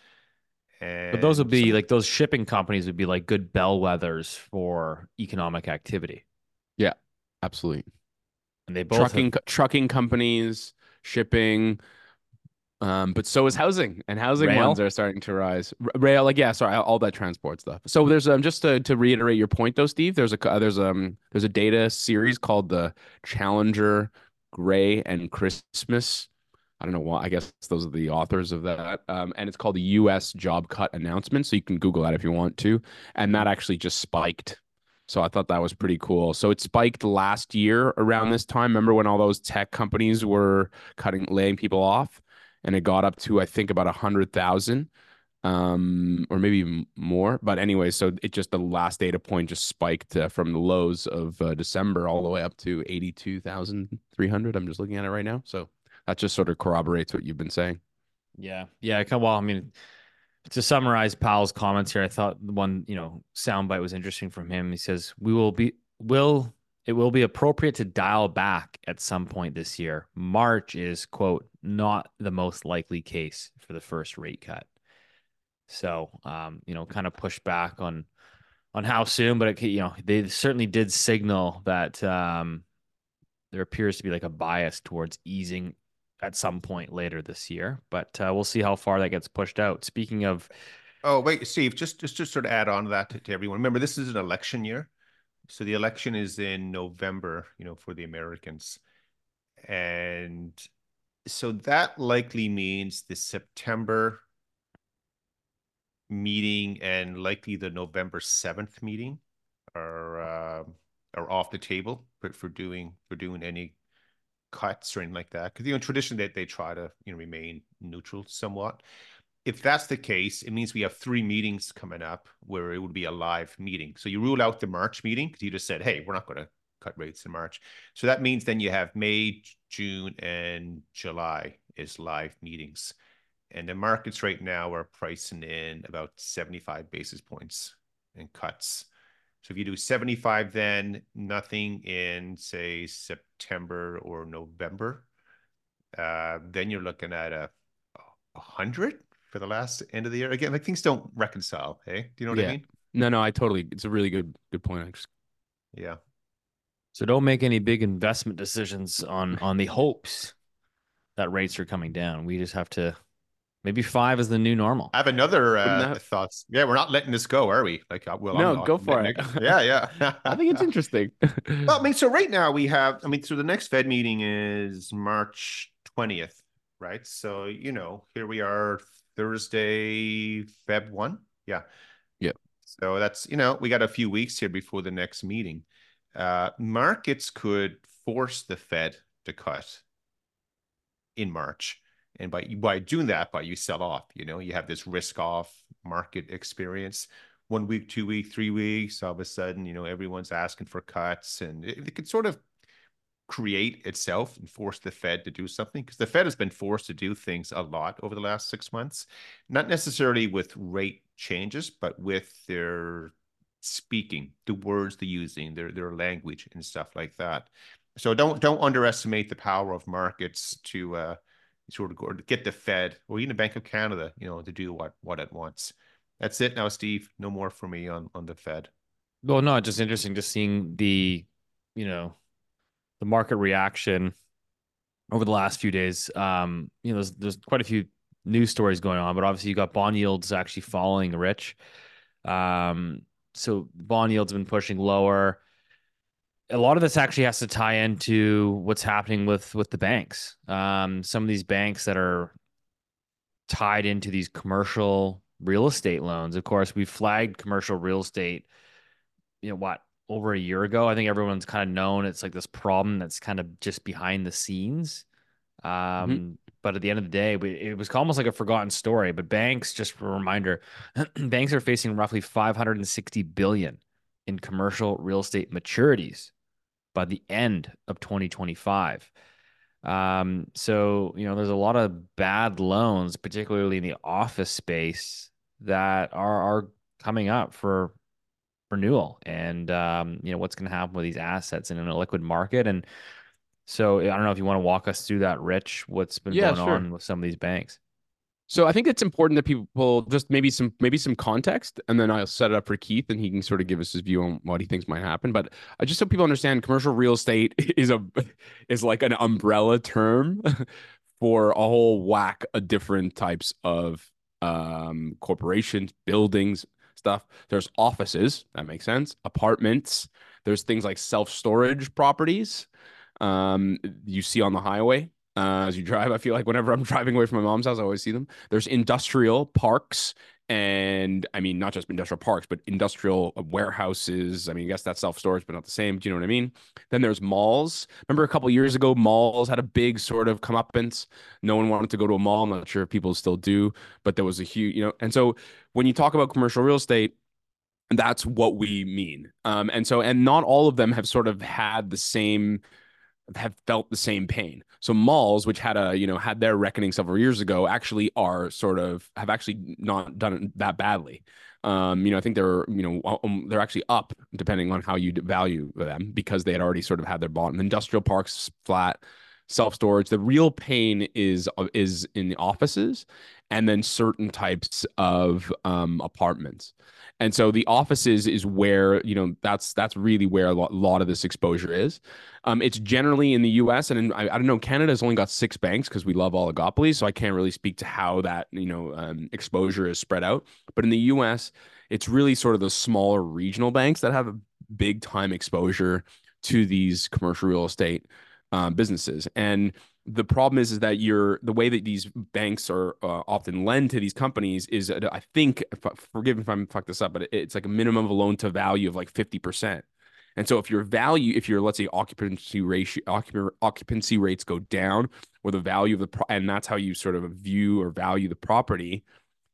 Speaker 6: And
Speaker 2: But those would be
Speaker 6: some-
Speaker 2: like those shipping companies would be like good bellwethers for economic activity.
Speaker 5: Absolutely.
Speaker 2: And they both
Speaker 5: trucking co- trucking companies, shipping. Um, but so is housing, and housing
Speaker 2: Rail?
Speaker 5: ones are starting to rise. Rail, like yeah, sorry, all that transport stuff. So there's um just to, to reiterate your point though, Steve. There's a there's um there's a data series called the Challenger, Gray, and Christmas. I don't know why. I guess those are the authors of that. Um, and it's called the U.S. Job Cut Announcement. So you can Google that if you want to. And that actually just spiked so I thought that was pretty cool. So it spiked last year around this time. Remember when all those tech companies were cutting, laying people off, and it got up to I think about a hundred thousand, um, or maybe more. But anyway, so it just the last data point just spiked uh, from the lows of uh, December all the way up to eighty-two thousand three hundred. I'm just looking at it right now. So that just sort of corroborates what you've been saying.
Speaker 2: Yeah. Yeah. Well, I mean, to summarize Powell's comments here, I thought one, you know, soundbite was interesting from him. He says, We will be, will, it will be appropriate to dial back at some point this year. March is, quote, not the most likely case for the first rate cut. So, um, you know, kind of push back on, on how soon, but it, you know, they certainly did signal that, um, there appears to be like a bias towards easing at some point later this year, but uh, we'll see how far that gets pushed out. Speaking of,
Speaker 6: Oh, wait, Steve, just just to sort of add on to that to, to everyone. Remember, this is an election year. So the election is in November, you know, for the Americans. And so that likely means the September meeting and likely the November 7th meeting are uh, are off the table for, for doing for doing any cuts or anything like that. Because you know, traditionally they, they try to you know remain neutral somewhat if that's the case, it means we have three meetings coming up where it would be a live meeting. So you rule out the March meeting because you just said, hey, we're not going to cut rates in March. So that means then you have May, June, and July is live meetings. And the markets right now are pricing in about 75 basis points in cuts. So if you do 75, then nothing in, say, September or November, uh, then you're looking at a, a hundred for the last end of the year. Again, like things don't reconcile. Hey, do you know what
Speaker 5: Yeah.
Speaker 6: I mean?
Speaker 5: No, no, I totally. It's a really good good point. I just
Speaker 6: Yeah.
Speaker 2: so don't make any big investment decisions on on the hopes that rates are coming down. We just have to maybe five is the new normal.
Speaker 6: I have another uh,
Speaker 5: Wouldn't that-
Speaker 6: thoughts. Yeah, we're not letting this go, are we? Like, uh, well, I'm
Speaker 5: No,
Speaker 6: not.
Speaker 5: go for
Speaker 6: Nick-
Speaker 5: it.
Speaker 6: Yeah, yeah.
Speaker 5: I think it's interesting.
Speaker 6: Well, I mean, so right now we have. I mean, so the next Fed meeting is March twentieth. right? So, you know, here we are Thursday, Feb 1. Yeah.
Speaker 5: Yep.
Speaker 6: So that's, you know, we got a few weeks here before the next meeting. Uh, markets could force the Fed to cut in March. And by by doing that, by you sell off, you know, you have this risk off market experience. One week, two week, three weeks, all of a sudden, you know, everyone's asking for cuts, and it, it could sort of create itself and force the Fed to do something because the Fed has been forced to do things a lot over the last six months, not necessarily with rate changes, but with their speaking, the words they're using, their their language and stuff like that. So don't don't underestimate the power of markets to uh, sort of go, get the Fed or even the Bank of Canada, you know, to do what what it wants. That's it now, Steve. No more for me on on the Fed.
Speaker 2: Well, no, just interesting just seeing the, you know, the market reaction over the last few days. Um, you know, there's there's quite a few news stories going on, but obviously you got bond yields actually following rich. Um, so bond yields have been pushing lower. A lot of this actually has to tie into what's happening with with the banks. Um, some of these banks that are tied into these commercial real estate loans. Of course, we flagged commercial real estate. You know what? Over a year ago, I think everyone's kind of known it's like this problem that's kind of just behind the scenes. Um,
Speaker 5: Mm-hmm.
Speaker 2: But at the end of the day, we, it was almost like a forgotten story. But banks, just for a reminder, banks are facing roughly 560 billion in commercial real estate maturities by the end of 2025. Um, so you know, there's a lot of bad loans, particularly in the office space, that are are coming up for renewal. And um, you know, what's going to happen with these assets in a liquid market? And so I don't know if you want to walk us through that, Rich. What's been
Speaker 5: Yeah,
Speaker 2: going
Speaker 5: sure.
Speaker 2: on with some of these banks?
Speaker 5: So I think it's important that people just maybe some maybe some context, and then I'll set it up for Keith, and he can sort of give us his view on what he thinks might happen. But I just so people understand, commercial real estate is a is like an umbrella term for a whole whack of different types of um, corporations, buildings, stuff. There's offices that makes sense, apartments. There's things like self storage properties um, you see on the highway uh, as you drive. I feel like whenever I'm driving away from my mom's house, I always see them. There's industrial parks. And I mean, not just industrial parks, but industrial warehouses. I mean, I guess that's self storage, but not the same. Do you know what I mean? Then there's malls. Remember a couple years ago, malls had a big sort of comeuppance. No one wanted to go to a mall. I'm not sure if people still do, but there was a huge, you know. And so when you talk about commercial real estate, that's what we mean. Um, and so, and not all of them have sort of had the same have felt the same pain. So malls, which had a you know had their reckoning several years ago, actually are sort of have actually not done it that badly. Um, you know, I think they're you know um, they're actually up depending on how you value them because they had already sort of had their bottom. Industrial parks flat, self storage. The real pain is is in the offices and then certain types of um, apartments. And so the offices is where you know that's that's really where a lot, lot of this exposure is. Um, it's generally in the U.S. and in, I, I don't know. Canada's only got six banks because we love oligopolies, so I can't really speak to how that you know um, exposure is spread out. But in the U.S., it's really sort of the smaller regional banks that have a big time exposure to these commercial real estate um, businesses. And the problem is, is that you're the way that these banks are uh, often lend to these companies is, uh, I think, forgive me if I'm fuck this up, but it, it's like a minimum of a loan to value of like 50%. And so if your value, if your let's say occupancy ratio, occup- occupancy rates go down, or the value of the pro- and that's how you sort of view or value the property.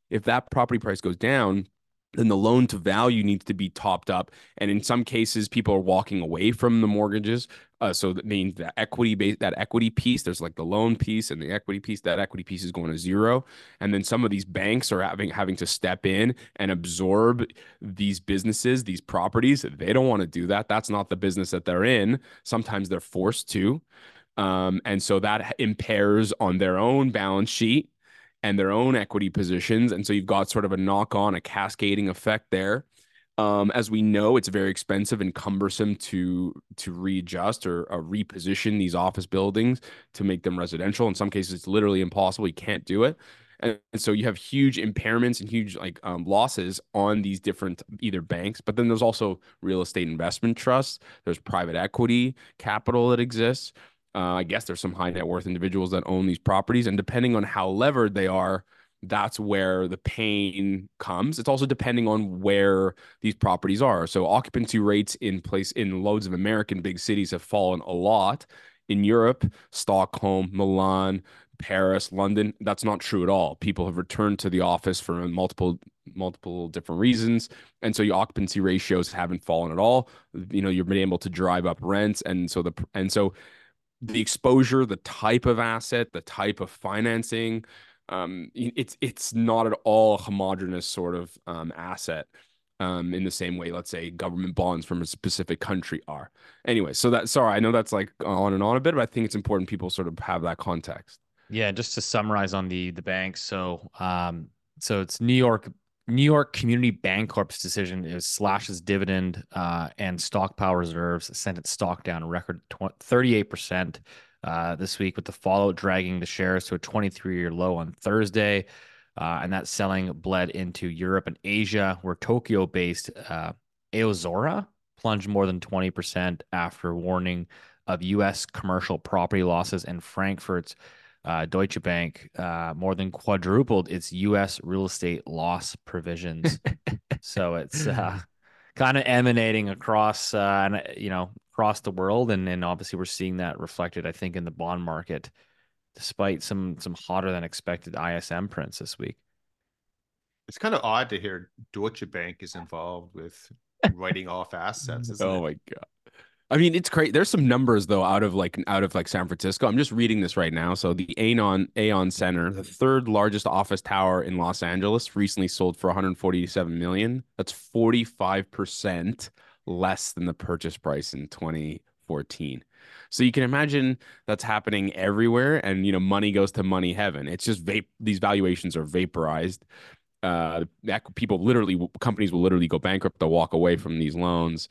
Speaker 5: If that property price goes down, then the loan to value needs to be topped up. And in some cases, people are walking away from the mortgages. Uh, so that means that equity base, that equity piece, there's like the loan piece and the equity piece. That equity piece is going to zero. And then some of these banks are having having to step in and absorb these businesses, these properties. They don't want to do that. That's not the business that they're in. Sometimes they're forced to. Um, and so that impairs on their own balance sheet and their own equity positions. And so you've got sort of a knock on, a cascading effect there. Um, as we know, it's very expensive and cumbersome to to readjust or uh, reposition these office buildings to make them residential. In some cases, it's literally impossible. You can't do it. And, and so you have huge impairments and huge like um, losses on these different either banks, but then there's also real estate investment trusts. There's private equity capital that exists. Uh, I guess there's some high net worth individuals that own these properties, and depending on how levered they are, that's where the pain comes. It's also depending on where these properties are. So occupancy rates in place in loads of American big cities have fallen a lot. In Europe, Stockholm, Milan, Paris, London, that's not true at all. People have returned to the office for multiple multiple different reasons, and so your occupancy ratios haven't fallen at all. You know, you've been able to drive up rents, and so the and so the exposure, the type of asset, the type of financing, um, it's it's not at all a homogenous sort of um, asset. Um, in the same way, let's say government bonds from a specific country are. Anyway, so that sorry, I know that's like on and on a bit, but I think it's important people sort of have that context.
Speaker 2: Yeah, just to summarize on the the banks. So, um, so it's New York New York Community Bancorp's decision is slashes dividend uh, and stockpile reserves, sent its stock down a record 38% uh, this week, with the fallout dragging the shares to a 23 year low on Thursday. Uh, and that selling bled into Europe and Asia, where Tokyo based uh, Aozora plunged more than 20% after warning of U.S. commercial property losses and Frankfurt's uh, Deutsche Bank uh, more than quadrupled its U.S. real estate loss provisions. so it's uh, kind of emanating across, uh, you know, across the world, and and obviously we're seeing that reflected, I think, in the bond market, despite some some hotter than expected ISM prints this week.
Speaker 6: It's kind of odd to hear Deutsche Bank is involved with writing off assets.
Speaker 5: oh
Speaker 6: it?
Speaker 5: my god. I mean, it's great. There's some numbers though out of like out of like San Francisco. I'm just reading this right now. So the Aon Aon Center, the third largest office tower in Los Angeles, recently sold for 147 million. That's 45 percent less than the purchase price in 2014. So you can imagine that's happening everywhere, and you know, money goes to money heaven. It's just vape. These valuations are vaporized. Uh, people literally, companies will literally go bankrupt. They'll walk away from these loans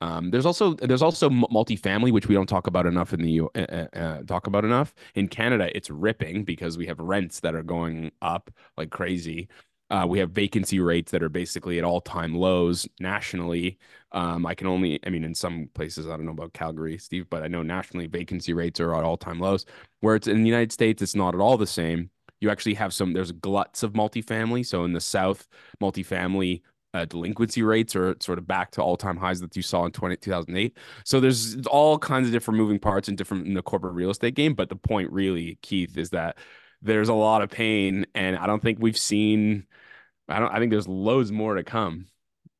Speaker 5: um, there's also there's also multifamily, which we don't talk about enough in the uh, uh, talk about enough in Canada. It's ripping because we have rents that are going up like crazy. Uh, we have vacancy rates that are basically at all time lows nationally. Um, I can only, I mean, in some places, I don't know about Calgary, Steve, but I know nationally vacancy rates are at all time lows. Where it's in the United States, it's not at all the same. You actually have some, there's gluts of multifamily. So in the South, multifamily uh, delinquency rates are sort of back to all-time highs that you saw in 20, 2008 so there's all kinds of different moving parts and different in the corporate real estate game but the point really keith is that there's a lot of pain and i don't think we've seen i don't i think there's loads more to come.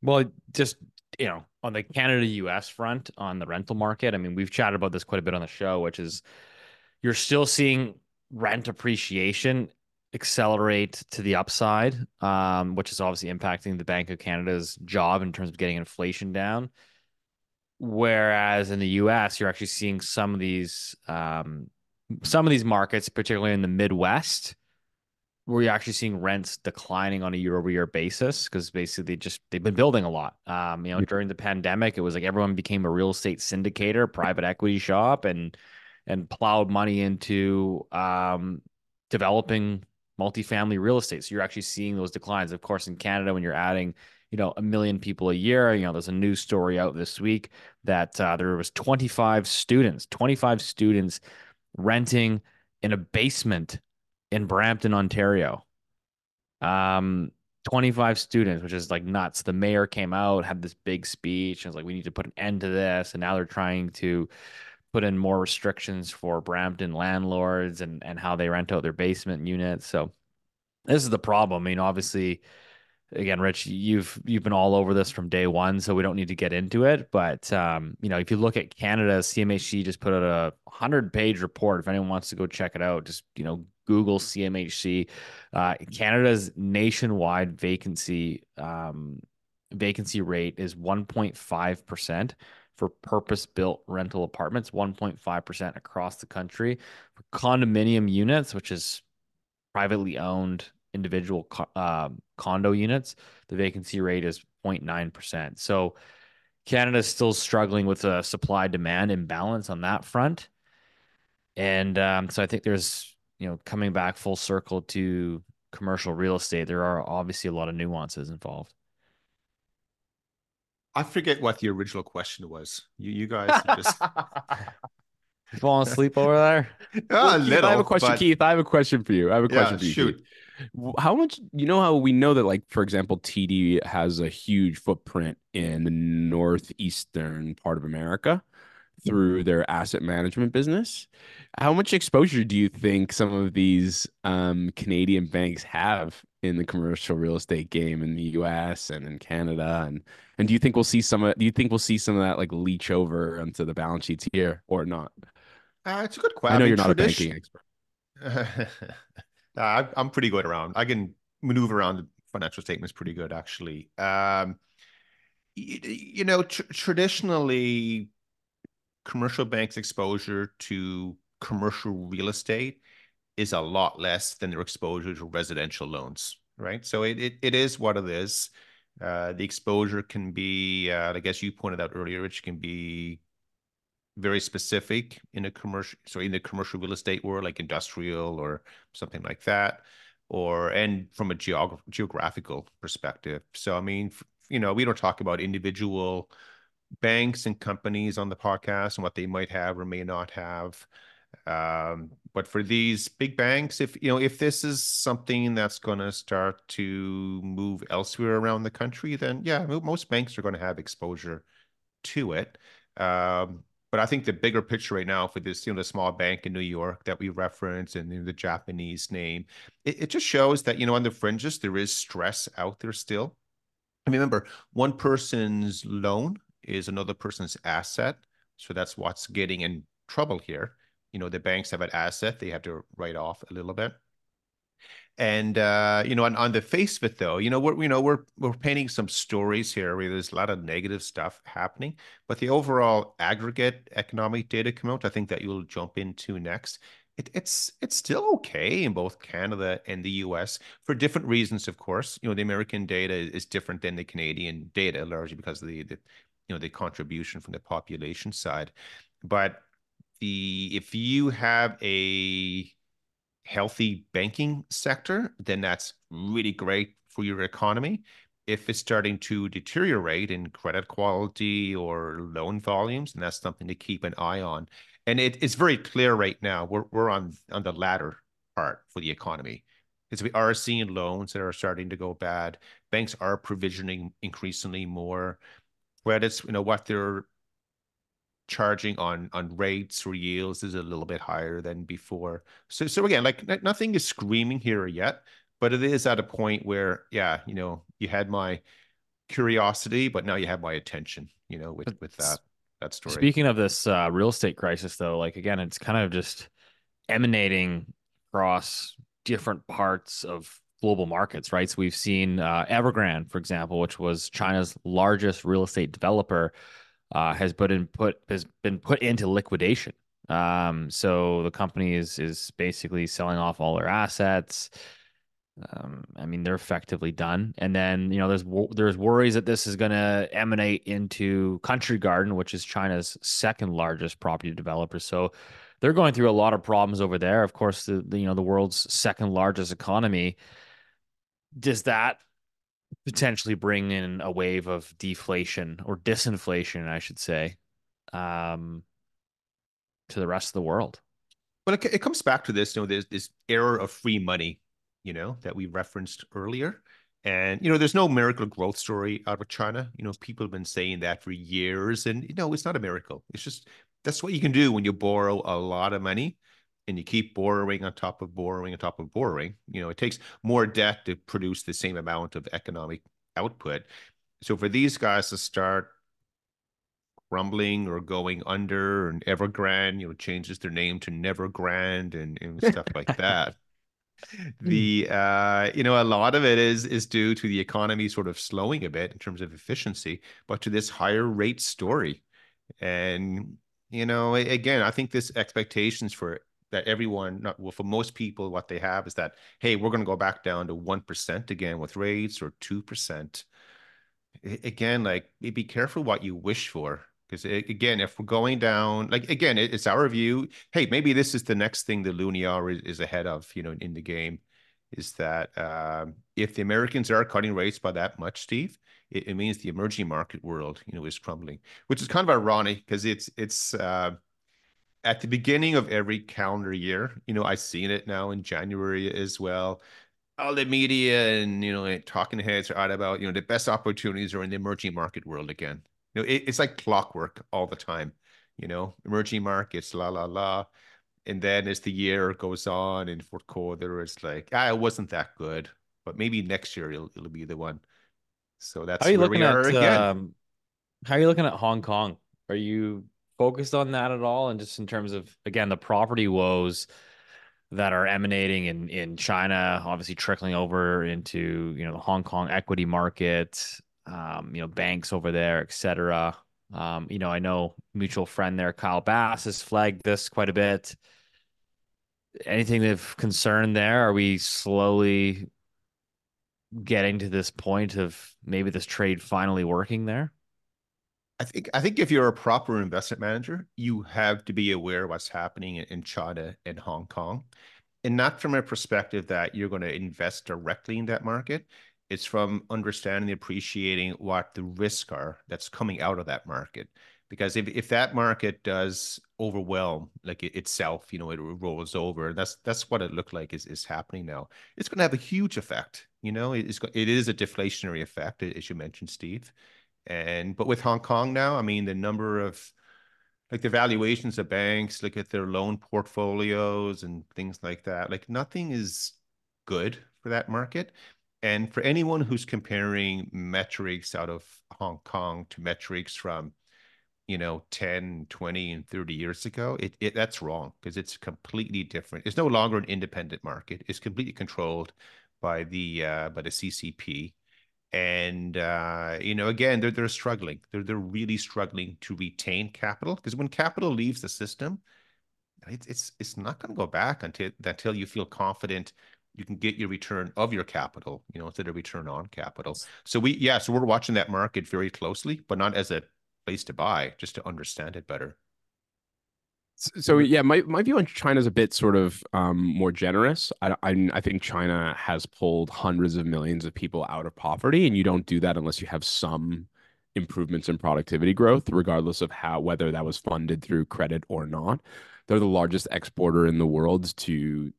Speaker 2: Well just you know on the canada us front on the rental market i mean we've chatted about this quite a bit on the show which is you're still seeing rent appreciation accelerate to the upside, um, which is obviously impacting the Bank of Canada's job in terms of getting inflation down. Whereas in the U.S., you're actually seeing some of these um, some of these markets, particularly in the Midwest, where you're actually seeing rents declining on a year-over-year basis because basically they just they've been building a lot. Um, you know, during the pandemic, it was like everyone became a real estate syndicator, private equity shop, and and plowed money into um, developing multifamily real estate. So you're actually seeing those declines. Of course, in Canada, when you're adding, you know, a million people a year, you know, there's a news story out this week that uh, there was 25 students, 25 students renting in a basement in Brampton, Ontario. Um, 25 students, which is like nuts. The mayor came out, had this big speech, and was like, we need to put an end to this. And now they're trying to put in more restrictions for Brampton landlords and and how they rent out their basement units. So this is the problem. I mean, obviously, again, Rich, you've you've been all over this from day one, so we don't need to get into it. But um, you know, if you look at Canada, CMHC just put out a hundred page report. If anyone wants to go check it out, just you know, Google CMHC. Uh, Canada's nationwide vacancy um, vacancy rate is 1.5 percent for purpose built rental apartments, 1.5% across the country. For condominium units, which is privately owned individual uh, condo units, the vacancy rate is 0.9%. So Canada is still struggling with a supply demand imbalance on that front. And um, so I think there's, you know, coming back full circle to commercial real estate, there are obviously a lot of nuances involved.
Speaker 6: I forget what the original question was. You you guys just
Speaker 2: Falling asleep over there?
Speaker 6: A little,
Speaker 5: I have a question,
Speaker 6: but-
Speaker 5: Keith. I have a question for you. I have a
Speaker 6: Yeah,
Speaker 5: question for you.
Speaker 6: shoot.
Speaker 5: Keith. How much you know how we know that like for example TD has a huge footprint in the northeastern part of America through their asset management business. How much exposure do you think some of these um, Canadian banks have in the commercial real estate game in the US and in Canada and and do you think we'll see some of do you think we'll see some of that like leach over onto the balance sheets here or not?
Speaker 6: Uh, it's a good question.
Speaker 5: I know you're not a
Speaker 6: tradition-
Speaker 5: banking expert.
Speaker 6: Nah, I- I'm pretty good around. I can maneuver around the financial statements pretty good, actually. Um, y- you know, tr traditionally, commercial banks' exposure to commercial real estate is a lot less than their exposure to residential loans, right? So it it, it is what it is. Uh, the exposure can be, uh, I guess you pointed out earlier, which can be very specific in a commercial, so in the commercial real estate world, like industrial or something like that, or and from a geog geographical perspective. So I mean, you know, we don't talk about individual banks and companies on the podcast and what they might have or may not have. Um, but for these big banks, if you know, if this is something that's going to start to move elsewhere around the country, then yeah, most banks are going to have exposure to it. Um, but I think the bigger picture right now for this, you know, the small bank in New York that we reference and you know, the Japanese name, it, it just shows that, you know, on the fringes, there is stress out there still. And remember, one person's loan is another person's asset. So that's what's getting in trouble here. You know, the banks have an asset, they have to write off a little bit. And uh, you know, on, on the face of it though, you know, we're you know, we're we're painting some stories here where there's a lot of negative stuff happening, but the overall aggregate economic data come out, I think that you'll jump into next. It, it's it's still okay in both Canada and the US for different reasons, of course. You know, the American data is different than the Canadian data, largely because of the, the you know the contribution from the population side. But the if you have a healthy banking sector, then that's really great for your economy. If it's starting to deteriorate in credit quality or loan volumes, and that's something to keep an eye on. And it, it's very clear right now we're we're on on the latter part for the economy. Because we are seeing loans that are starting to go bad. Banks are provisioning increasingly more. Credits, you know, what they're charging on on rates or yields is a little bit higher than before. So so again, like nothing is screaming here yet, but it is at a point where yeah, you know, you had my curiosity, but now you have my attention, you know, with with that that story.
Speaker 2: Speaking of this uh, real estate crisis, though, like again, it's kind of just emanating across different parts of global markets, right? So we've seen uh, Evergrande, for example, which was China's largest real estate developer, uh, has put in put has been put into liquidation. Um, so the company is is basically selling off all their assets. Um, I mean, they're effectively done. And then, you know, there's there's worries that this is going to emanate into Country Garden, which is China's second largest property developer. So they're going through a lot of problems over there. Of course, the, the you know the world's second largest economy. Does that potentially bring in a wave of deflation or disinflation, I should say, um, to the rest of the world?
Speaker 6: Well, it, it comes back to this, you know, there's this era of free money, you know, that we referenced earlier. And, you know, there's no miracle growth story out of China. You know, people have been saying that for years. And, you know, it's not a miracle. It's just that's what you can do when you borrow a lot of money and you keep borrowing on top of borrowing on top of borrowing. You know, it takes more debt to produce the same amount of economic output. So for these guys to start crumbling or going under and Evergrande, you know, changes their name to Nevergrande and, and stuff like that. The uh, you know, a lot of it is is due to the economy sort of slowing a bit in terms of efficiency, but to this higher rate story. And you know, again, I think this expectations for that everyone, not well, for most people, what they have is that, hey, we're going to go back down to 1% again with rates or 2%. A- Again, like be careful what you wish for. Because again, if we're going down, like again, it- it's our view. Hey, maybe this is the next thing the Loonie Hour is, is ahead of, you know, in the game, is that um, if the Americans are cutting rates by that much, Steve, it, it means the emerging market world, you know, is crumbling, which is kind of ironic because it's it's uh, at the beginning of every calendar year, you know, I've seen it now in January as well. All the media and you know talking heads are out about you know the best opportunities are in the emerging market world again. You know, it, it's like clockwork all the time. You know, emerging markets, la la la, and then as the year goes on in fourth quarter, it's like ah, it wasn't that good, but maybe next year it'll it'll be the one. So that's
Speaker 2: How are you
Speaker 6: where
Speaker 2: looking
Speaker 6: we are
Speaker 2: at
Speaker 6: again.
Speaker 2: um, how are you looking at Hong Kong? Are you focused on that at all? And just in terms of again the property woes that are emanating in in China, obviously trickling over into you know the Hong Kong equity market, um, you know banks over there, etc. Um, you know, I know mutual friend there, Kyle Bass, has flagged this quite a bit. Anything of concern there? Are we slowly getting to this point of maybe this trade finally working there?
Speaker 6: I think I think if you're a proper investment manager, you have to be aware of what's happening in, in China and Hong Kong. And not from a perspective that you're going to invest directly in that market. It's from understanding, and appreciating what the risks are that's coming out of that market. Because if, if that market does overwhelm like it, itself, you know, it rolls over. That's that's what it looked like is, is happening now. It's going to have a huge effect. You know, it's it is a deflationary effect, as you mentioned, Steve. And but with Hong Kong now, I mean, the number of like the valuations of banks, look at their loan portfolios and things like that. Like nothing is good for that market. And for anyone who's comparing metrics out of Hong Kong to metrics from, you know, 10, 20, and 30 years ago, it, it that's wrong because it's completely different. It's no longer an independent market. It's completely controlled by the uh, by the CCP and uh, you know again they're they're struggling. They're they're really struggling to retain capital because when capital leaves the system it's it's it's not going to go back until until you feel confident you can get your return of your capital you know instead of return on capital. So we yeah so we're watching that market very closely but not as a place to buy just to understand it better
Speaker 5: So yeah, my, my view on China is a bit sort of um, more generous. I, I I think China has pulled hundreds of millions of people out of poverty, and you don't do that unless you have some improvements in productivity growth, regardless of how whether that was funded through credit or not. They're the largest exporter in the world to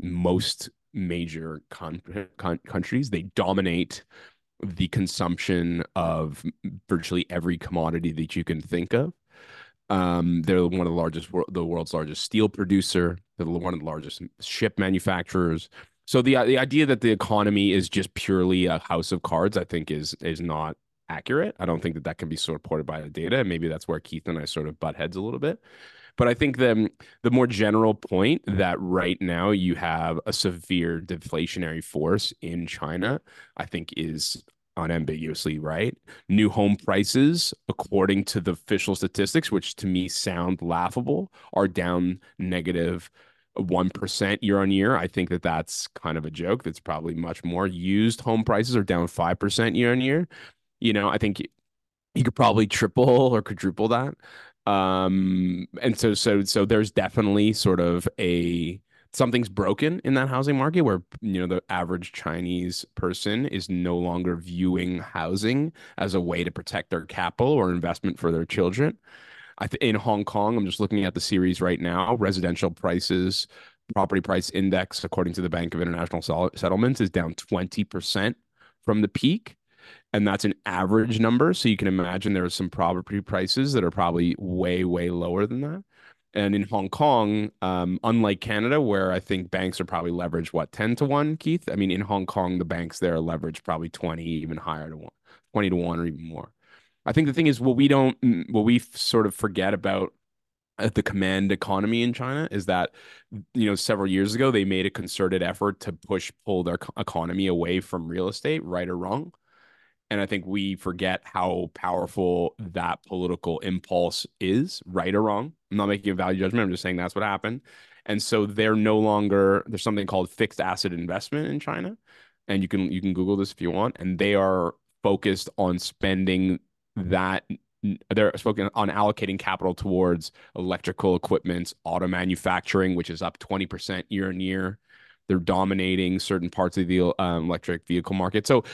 Speaker 5: most major con- con- countries. They dominate the consumption of virtually every commodity that you can think of. Um, they're one of the largest, the world's largest steel producer. They're one of the largest ship manufacturers. So the the idea that the economy is just purely a house of cards, I think, is is not accurate. I don't think that that can be supported by the data. And maybe that's where Keith and I sort of butt heads a little bit. But I think the the more general point that right now you have a severe deflationary force in China, I think is unambiguously right. New home prices, according to the official statistics, which to me sound laughable, are down negative 1 year on year. I think that that's kind of a joke. That's probably much more. Used home prices are down 5% year on year. You know, I think you could probably triple or quadruple that. Um, and so, so, so there's definitely sort of a, something's broken in that housing market where you know the average chinese person is no longer viewing housing as a way to protect their capital or investment for their children. I th- in hong kong i'm just looking at the series right now residential prices property price index according to the bank of international settlements is down 20% from the peak and that's an average number. So you can imagine there are some property prices that are probably way way lower than that and in Hong Kong, um, unlike Canada, where I think banks are probably leveraged, what, 10 to 1, Keith? I mean, in Hong Kong, the banks there are leveraged probably 20, even higher to 1, 20 to 1 or even more. I think the thing is, what we don't, mm, what we sort of forget about uh, the command economy in China is that, you know, several years ago, they made a concerted effort to push, pull their economy away from real estate, right or wrong. And I think we forget how powerful that political impulse is, right or wrong. I'm not making a value judgment. I'm just saying that's what happened. And so they're no longer there's something called fixed asset investment in China. And you can you can Google this if you want. And they are focused on spending that they're focused on allocating capital towards electrical equipment, auto manufacturing, which is up 20% year on year. They're dominating certain parts of the um, electric vehicle market. So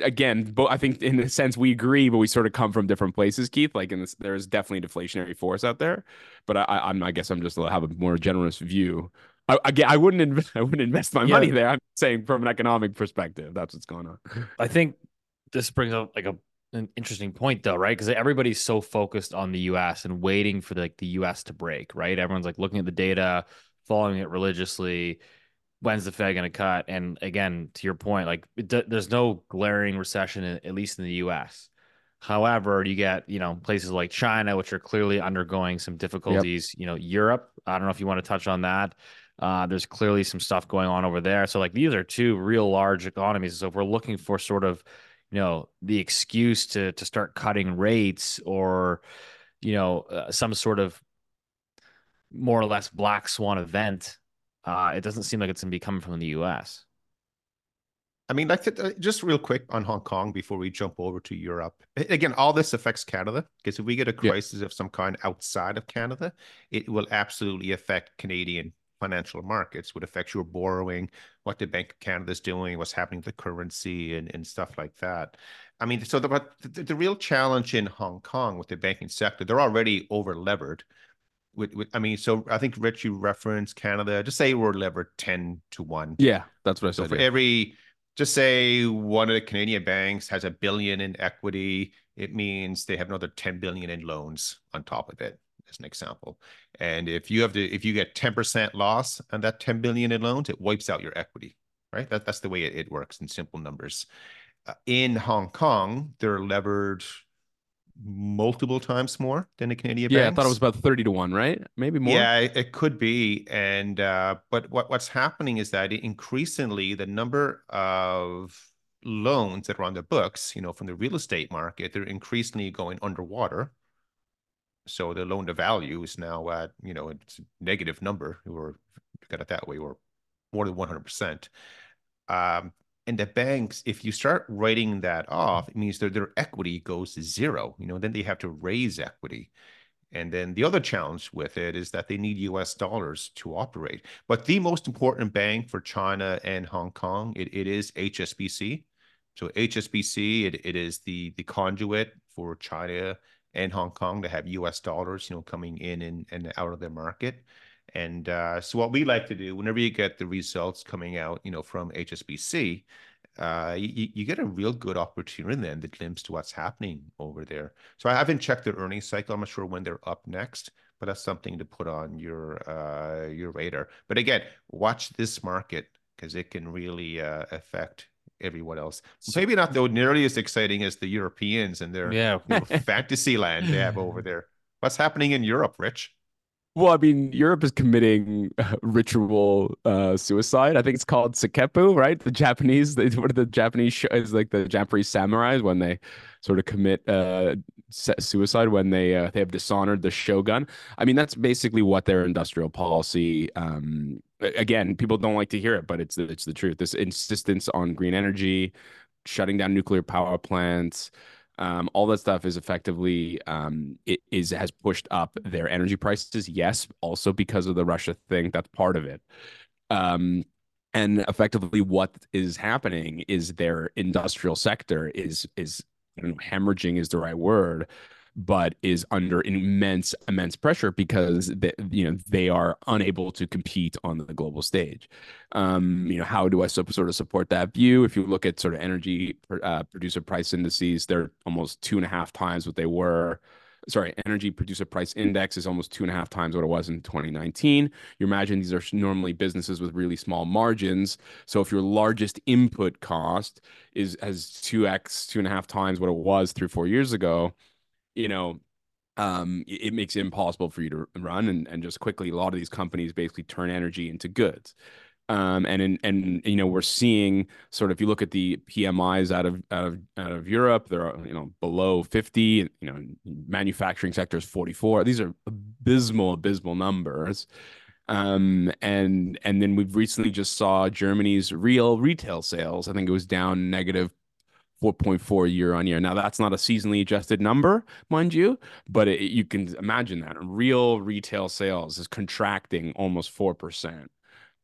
Speaker 5: again, but I think in a sense we agree, but we sort of come from different places, Keith. Like in this, there's definitely a deflationary force out there, but I, I'm, I guess I'm just to have a more generous view. I, again, I wouldn't, invest, I wouldn't invest my
Speaker 2: Yeah.
Speaker 5: money there. I'm saying from an economic perspective, that's what's going on.
Speaker 2: I think this brings up like a an interesting point though, right? Because everybody's so focused on the US and waiting for like the US to break, right? Everyone's like looking at the data, following it religiously. When's the Fed going to cut? And again, to your point, like it, do- there's no glaring recession, in, at least in the US. However, you get you know places like China, which are clearly undergoing some difficulties. You know, Europe. I don't know if you want to touch on that. Uh, there's clearly some stuff going on over there. So like these are two real large economies. So if we're looking for sort of you know the excuse to to start cutting rates or you know uh, some sort of more or less black swan event uh it doesn't seem like it's going to be coming from the US
Speaker 6: I mean, like uh, just real quick on Hong Kong before we jump over to Europe. Again, all this affects Canada because if we get a
Speaker 5: Yeah.
Speaker 6: crisis of some kind outside of Canada, it will absolutely affect Canadian financial markets. Would affect your borrowing, what the Bank of Canada is doing, what's happening to the currency, and, and stuff like that. I mean, so the, but the the real challenge in Hong Kong with the banking sector, they're already over levered. With, with, I mean, so I think Rich, you referenced Canada. Just say we're levered ten to one.
Speaker 5: Yeah, that's what I said.
Speaker 6: So for
Speaker 5: yeah.
Speaker 6: every, just say one of the Canadian banks has a billion in equity, it means they have another 10 billion in loans on top of it, as an example. And if you have to, if you get 10% loss on that 10 billion in loans, it wipes out your equity, right? That, that's the way it, it works in simple numbers. Uh, in Hong Kong, they're levered multiple times more than the Canadian
Speaker 5: yeah, I thought it was about 30 to 1, right? Maybe more.
Speaker 6: Yeah, it, could be. And uh, but what what's happening is that increasingly the number of loans that are on the books, you know, from the real estate market, they're increasingly going underwater. So the loan to value is now at, you know, it's a negative number, or at it that way, or more than 100%. Um, and the banks, if you start writing that off, it means that their equity goes to zero. You know, then they have to raise equity. And then the other challenge with it is that they need US dollars to operate. But the most important bank for China and Hong Kong, it, it is HSBC. So HSBC, it, it is the, the conduit for China and Hong Kong to have US dollars, you know, coming in and, and out of their market. And uh, so what we like to do, whenever you get the results coming out, you know, from HSBC, uh, you, you get a real good opportunity then to glimpse to what's happening over there. So I haven't checked their earnings cycle. I'm not sure when they're up next, but that's something to put on your uh, your radar. But again, watch this market because it can really uh, affect everyone else. Maybe not though nearly as exciting as the Europeans and their
Speaker 2: yeah
Speaker 6: little fantasy land they have over there. What's happening in Europe, Rich?
Speaker 5: Well, I mean, Europe is committing uh, ritual uh, suicide. I think it's called Sekepu, right? The Japanese, they, what are the Japanese sh- is like the Japanese samurais when they sort of commit uh, suicide when they uh, they have dishonored the shogun. I mean, that's basically what their industrial policy. Um, again, people don't like to hear it, but it's the, it's the truth. This insistence on green energy, shutting down nuclear power plants um, all that stuff is effectively um, it is has pushed up their energy prices. Yes, also because of the Russia thing, that's part of it. Um, and effectively, what is happening is their industrial sector is is I don't know, hemorrhaging is the right word, but is under immense immense pressure because they, you know they are unable to compete on the global stage. Um, you know, how do I so, sort of support that view? If you look at sort of energy uh, producer price indices, they're almost two and a half times what they were. Sorry, energy producer price index is almost two and a half times what it was in 2019. You imagine these are normally businesses with really small margins. So if your largest input cost is has two x, two and a half times what it was three, four years ago, you know, um, it, makes it impossible for you to run and, and just quickly a lot of these companies basically turn energy into goods. Um, and in, and you know we're seeing sort of if you look at the PMIs out of out of out of Europe, they're you know below 50. You know, manufacturing sector is 44. These are abysmal, abysmal numbers. Um, and and then we've recently just saw Germany's real retail sales. I think it was down negative 4.4 year on year. Now that's not a seasonally adjusted number, mind you, but it, you can imagine that real retail sales is contracting almost 4%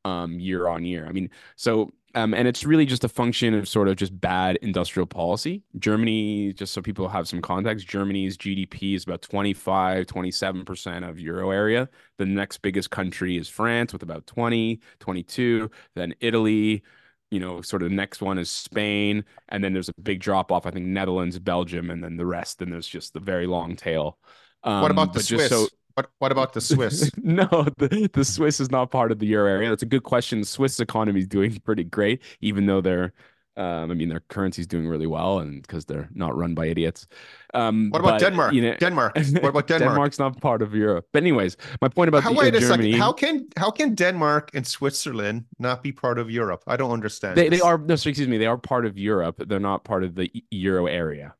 Speaker 5: um, year on year. I mean, so Um, and it's really just a function of sort of just bad industrial policy. Germany, just so people have some context, Germany's GDP is about 25, 27% of euro area. The next biggest country is France with about 20, 22, then Italy, you know, sort of the next one is Spain, and then there's a big drop off. I think Netherlands, Belgium, and then the rest. And there's just the very long tail. Um,
Speaker 6: what about the
Speaker 5: but just
Speaker 6: Swiss?
Speaker 5: so
Speaker 6: what What about the Swiss?
Speaker 5: no, the, the Swiss is not part of the euro area. That's a good question. The Swiss economy is doing pretty great, even though they're, um, I mean, their currency is doing really well, and because they're not run by idiots. Um,
Speaker 6: What about
Speaker 5: but,
Speaker 6: Denmark?
Speaker 5: You know,
Speaker 6: Denmark. What about Denmark?
Speaker 5: Denmark's not part of Europe. But anyways, my point about
Speaker 6: How,
Speaker 5: the,
Speaker 6: wait
Speaker 5: uh,
Speaker 6: a
Speaker 5: Germany.
Speaker 6: second. How can how can Denmark and Switzerland not be part of Europe? I don't understand.
Speaker 5: they, they are no, sorry, excuse me. They are part of Europe. They're not part of the euro area.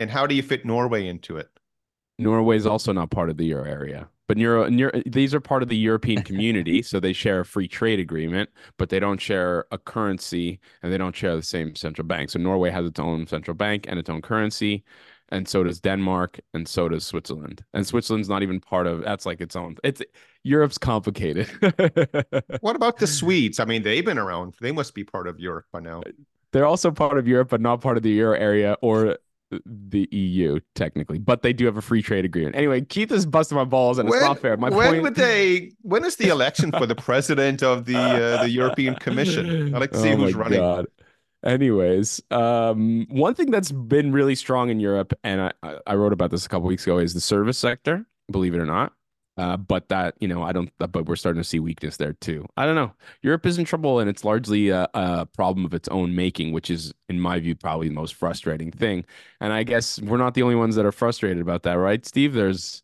Speaker 6: And how do you fit Norway into it?
Speaker 5: Norway is also not part of the euro area. But Euro, Euro, these are part of the European community, so they share a free trade agreement, but they don't share a currency and they don't share the same central bank. So Norway has its own central bank and its own currency, and so does Denmark, and so does Switzerland. And Switzerland's not even part of. That's like its own. It's Europe's complicated.
Speaker 6: What about the Swedes? I mean, they've been around. They must be part of Europe by now.
Speaker 5: They're also part of Europe, but not part of the euro area or the EU technically. But they do have a free trade agreement. Anyway, Keith is busting my balls, and it's not fair. My
Speaker 6: when
Speaker 5: point.
Speaker 6: would they? When is the election for the president of the uh, the European Commission? I'd like to see
Speaker 5: Oh
Speaker 6: who's running.
Speaker 5: God. Anyways, um, one thing that's been really strong in Europe, and I, I- I wrote about this a couple weeks ago, is the service sector. Believe it or not, uh, but that you know, I don't. But we're starting to see weakness there too. I don't know. Europe is in trouble, and it's largely a, a problem of its own making, which is, in my view, probably the most frustrating thing. And I guess we're not the only ones that are frustrated about that, right, Steve? There's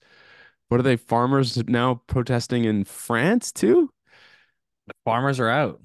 Speaker 5: what are they? Farmers now protesting in France too.
Speaker 2: The Farmers are out.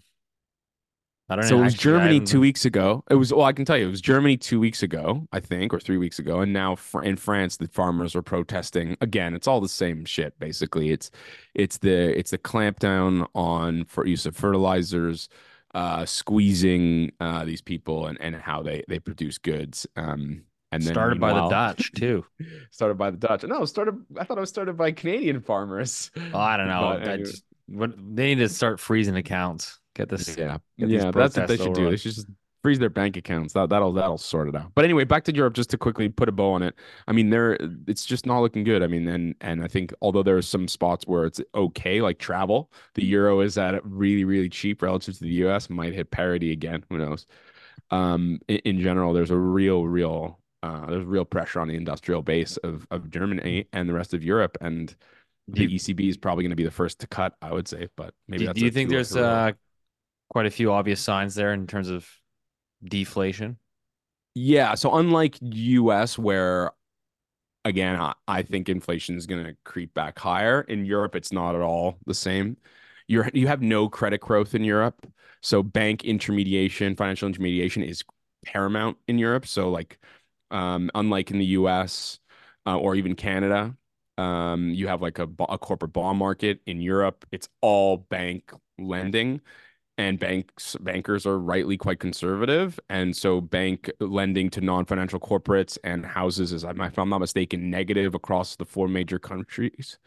Speaker 2: I don't
Speaker 5: So
Speaker 2: know.
Speaker 5: it was
Speaker 2: actually,
Speaker 5: Germany two weeks ago. It was well, I can tell you, it was Germany two weeks ago, I think, or three weeks ago, and now in France, the farmers are protesting again. It's all the same shit, basically. It's it's the it's the clampdown on for use of fertilizers, uh, squeezing uh, these people and and how they they produce goods. Um, and then
Speaker 2: started by the Dutch too.
Speaker 5: started by the Dutch. No, started. I thought it was started by Canadian farmers.
Speaker 2: Oh, I don't know.
Speaker 5: But
Speaker 2: I
Speaker 5: anyway.
Speaker 2: just, what, they need to start freezing accounts. Get this.
Speaker 5: Yeah,
Speaker 2: get
Speaker 5: yeah, that's what they should do. They should just freeze their bank accounts. That that'll that'll sort it out. But anyway, back to Europe, just to quickly put a bow on it. I mean, there it's just not looking good. I mean, and and I think although there are some spots where it's okay, like travel, the euro is at really really cheap relative to the U.S. Might hit parity again. Who knows? Um, in, in general, there's a real real uh, there's real pressure on the industrial base of of Germany and the rest of Europe and. The
Speaker 2: you,
Speaker 5: ECB is probably going to be the first to cut, I would say, but maybe
Speaker 2: do,
Speaker 5: that's
Speaker 2: do you think there's uh, quite a few obvious signs there in terms of deflation?
Speaker 5: Yeah. So unlike US, where again, I, I think inflation is going to creep back higher. In Europe, it's not at all the same. You're you have no credit growth in Europe. So bank intermediation, financial intermediation is paramount in Europe. So like, um, unlike in the US uh, or even Canada, um, you have like a, a corporate bond market. In Europe, it's all bank lending and banks bankers are rightly quite conservative. And so bank lending to non-financial corporates and houses is if i'm not mistaken negative across the four major countries.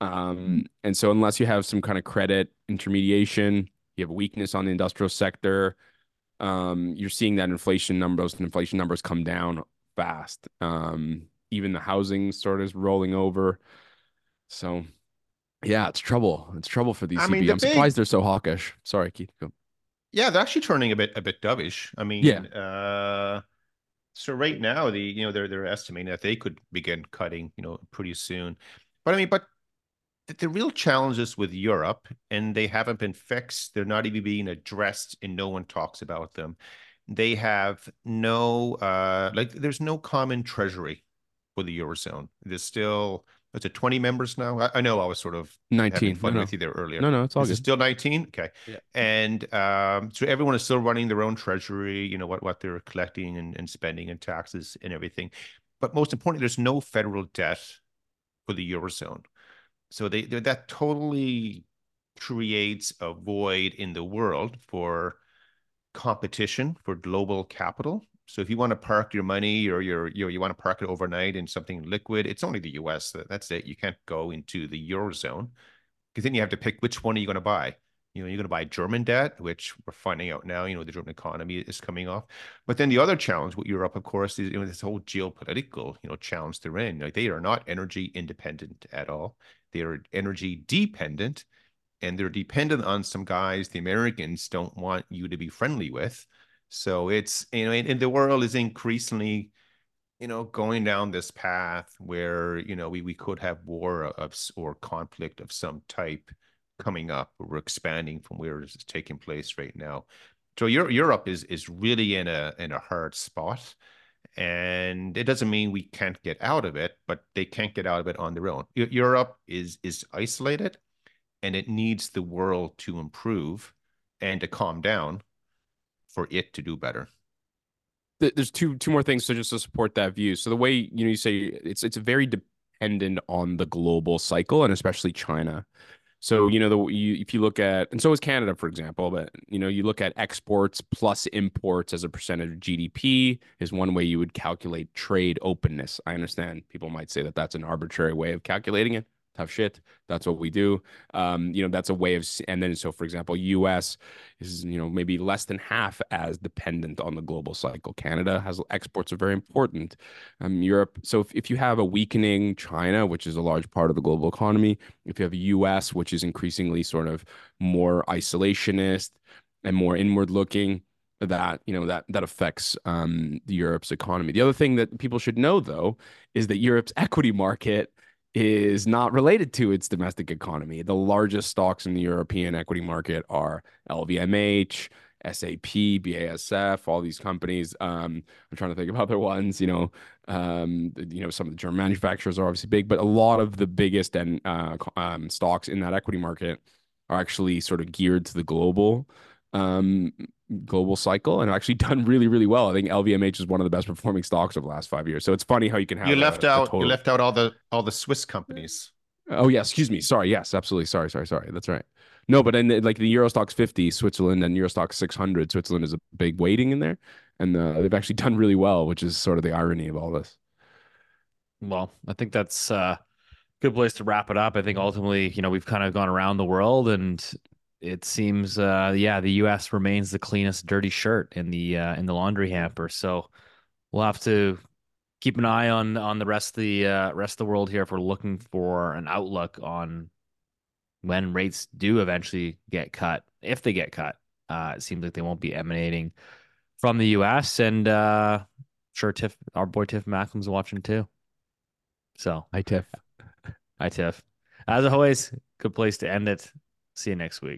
Speaker 5: Um, and so unless you have some kind of credit intermediation you have a weakness on the industrial sector um, you're seeing that inflation numbers inflation numbers come down fast. Um, even the housing sort of is rolling over. So yeah, it's trouble. It's trouble for the ECB.
Speaker 6: I mean, the
Speaker 5: I'm
Speaker 6: big-
Speaker 5: surprised they're so hawkish. Sorry, Keith. Go.
Speaker 6: Yeah, they're actually turning a bit a bit dovish. I mean,
Speaker 5: Yeah.
Speaker 6: Uh, so right now, the you know they're they're estimating that they could begin cutting, you know, pretty soon. But I mean, but the, the real challenges with Europe, and they haven't been fixed. They're not even being addressed, and no one talks about them. They have no uh like there's no common treasury for the eurozone. There's still is it 20 members now? I, I know I was sort of
Speaker 5: 19. No,
Speaker 6: fun
Speaker 5: no.
Speaker 6: with you there earlier.
Speaker 5: no, no, it's all
Speaker 6: Is it still 19? Okay.
Speaker 5: Yeah.
Speaker 6: And um, so everyone is still running their own treasury, you know, what, what they're collecting and, and spending and taxes and everything. But most importantly, there's no federal debt for the Eurozone. So they that totally creates a void in the world for competition for global capital. So if you want to park your money or your, your you want to park it overnight in something liquid, it's only the US. That's it. You can't go into the Eurozone because then you have to pick which one are you going to buy You know, you're going to buy German debt, which we're finding out now. You know, the German economy is coming off. But then the other challenge with Europe, of course, is you know this whole geopolitical you know challenge they're in. Like they are not energy independent at all. They are energy dependent, and they're dependent on some guys the Americans don't want you to be friendly with. So it's you know, and, the world is increasingly you know going down this path where you know we, we could have war of or conflict of some type coming up we're expanding from where it's taking place right now. So europe is is really in a in a hard spot and it doesn't mean we can't get out of it but they can't get out of it on their own. Europe is is isolated and it needs the world to improve and to calm down for it to do better
Speaker 5: there's two two more things so just to support that view. So the way you know you say it's it's very dependent on the global cycle and especially China. So you know the you, if you look at and so is Canada for example, but you know you look at exports plus imports as a percentage of GDP is one way you would calculate trade openness. I understand people might say that that's an arbitrary way of calculating it tough shit. That's what we do. Um, you know, that's a way of, and then so for example, U.S. is you know maybe less than half as dependent on the global cycle. Canada has exports are very important. Um, Europe. So if, if you have a weakening China, which is a large part of the global economy, if you have a U.S. which is increasingly sort of more isolationist and more inward looking that you know that that affects um, Europe's economy. The other thing that people should know, though, is that Europe's equity market is not related to its domestic economy. The largest stocks in the European equity market are LVMH, SAP, BASF, all these companies. Um, I'm trying to think of other ones. You know, um, you know, some of the German manufacturers are obviously big, but a lot of the biggest and uh, um, stocks in that equity market are actually sort of geared to the global um, global cycle and actually done really, really well. I think LVMH is one of the best performing stocks of the last five years. So it's funny how you can have
Speaker 6: you left
Speaker 5: a,
Speaker 6: out
Speaker 5: a total...
Speaker 6: you left out all the all the Swiss companies.
Speaker 5: Oh yeah, excuse me. Sorry. Yes, absolutely. Sorry, sorry, sorry. That's right. No, but in the, like the Euro Stoxx 50, Switzerland and Euro Stoxx 600, Switzerland is a big weighting in there, and uh, they've actually done really well, which is sort of the irony of all this.
Speaker 2: Well, I think that's a uh, good place to wrap it up. I think ultimately, you know, we've kind of gone around the world and it seems uh yeah the us remains the cleanest dirty shirt in the uh in the laundry hamper. So we'll have to keep an eye on on the rest of the uh rest of the world here if we're looking for an outlook on when rates do eventually get cut if they get cut. Uh it seems like they won't be emanating from the us and uh sure tiff our boy tiff macklem's watching too. So
Speaker 5: hi tiff.
Speaker 2: Hi tiff. As always good place to end it. See you next week.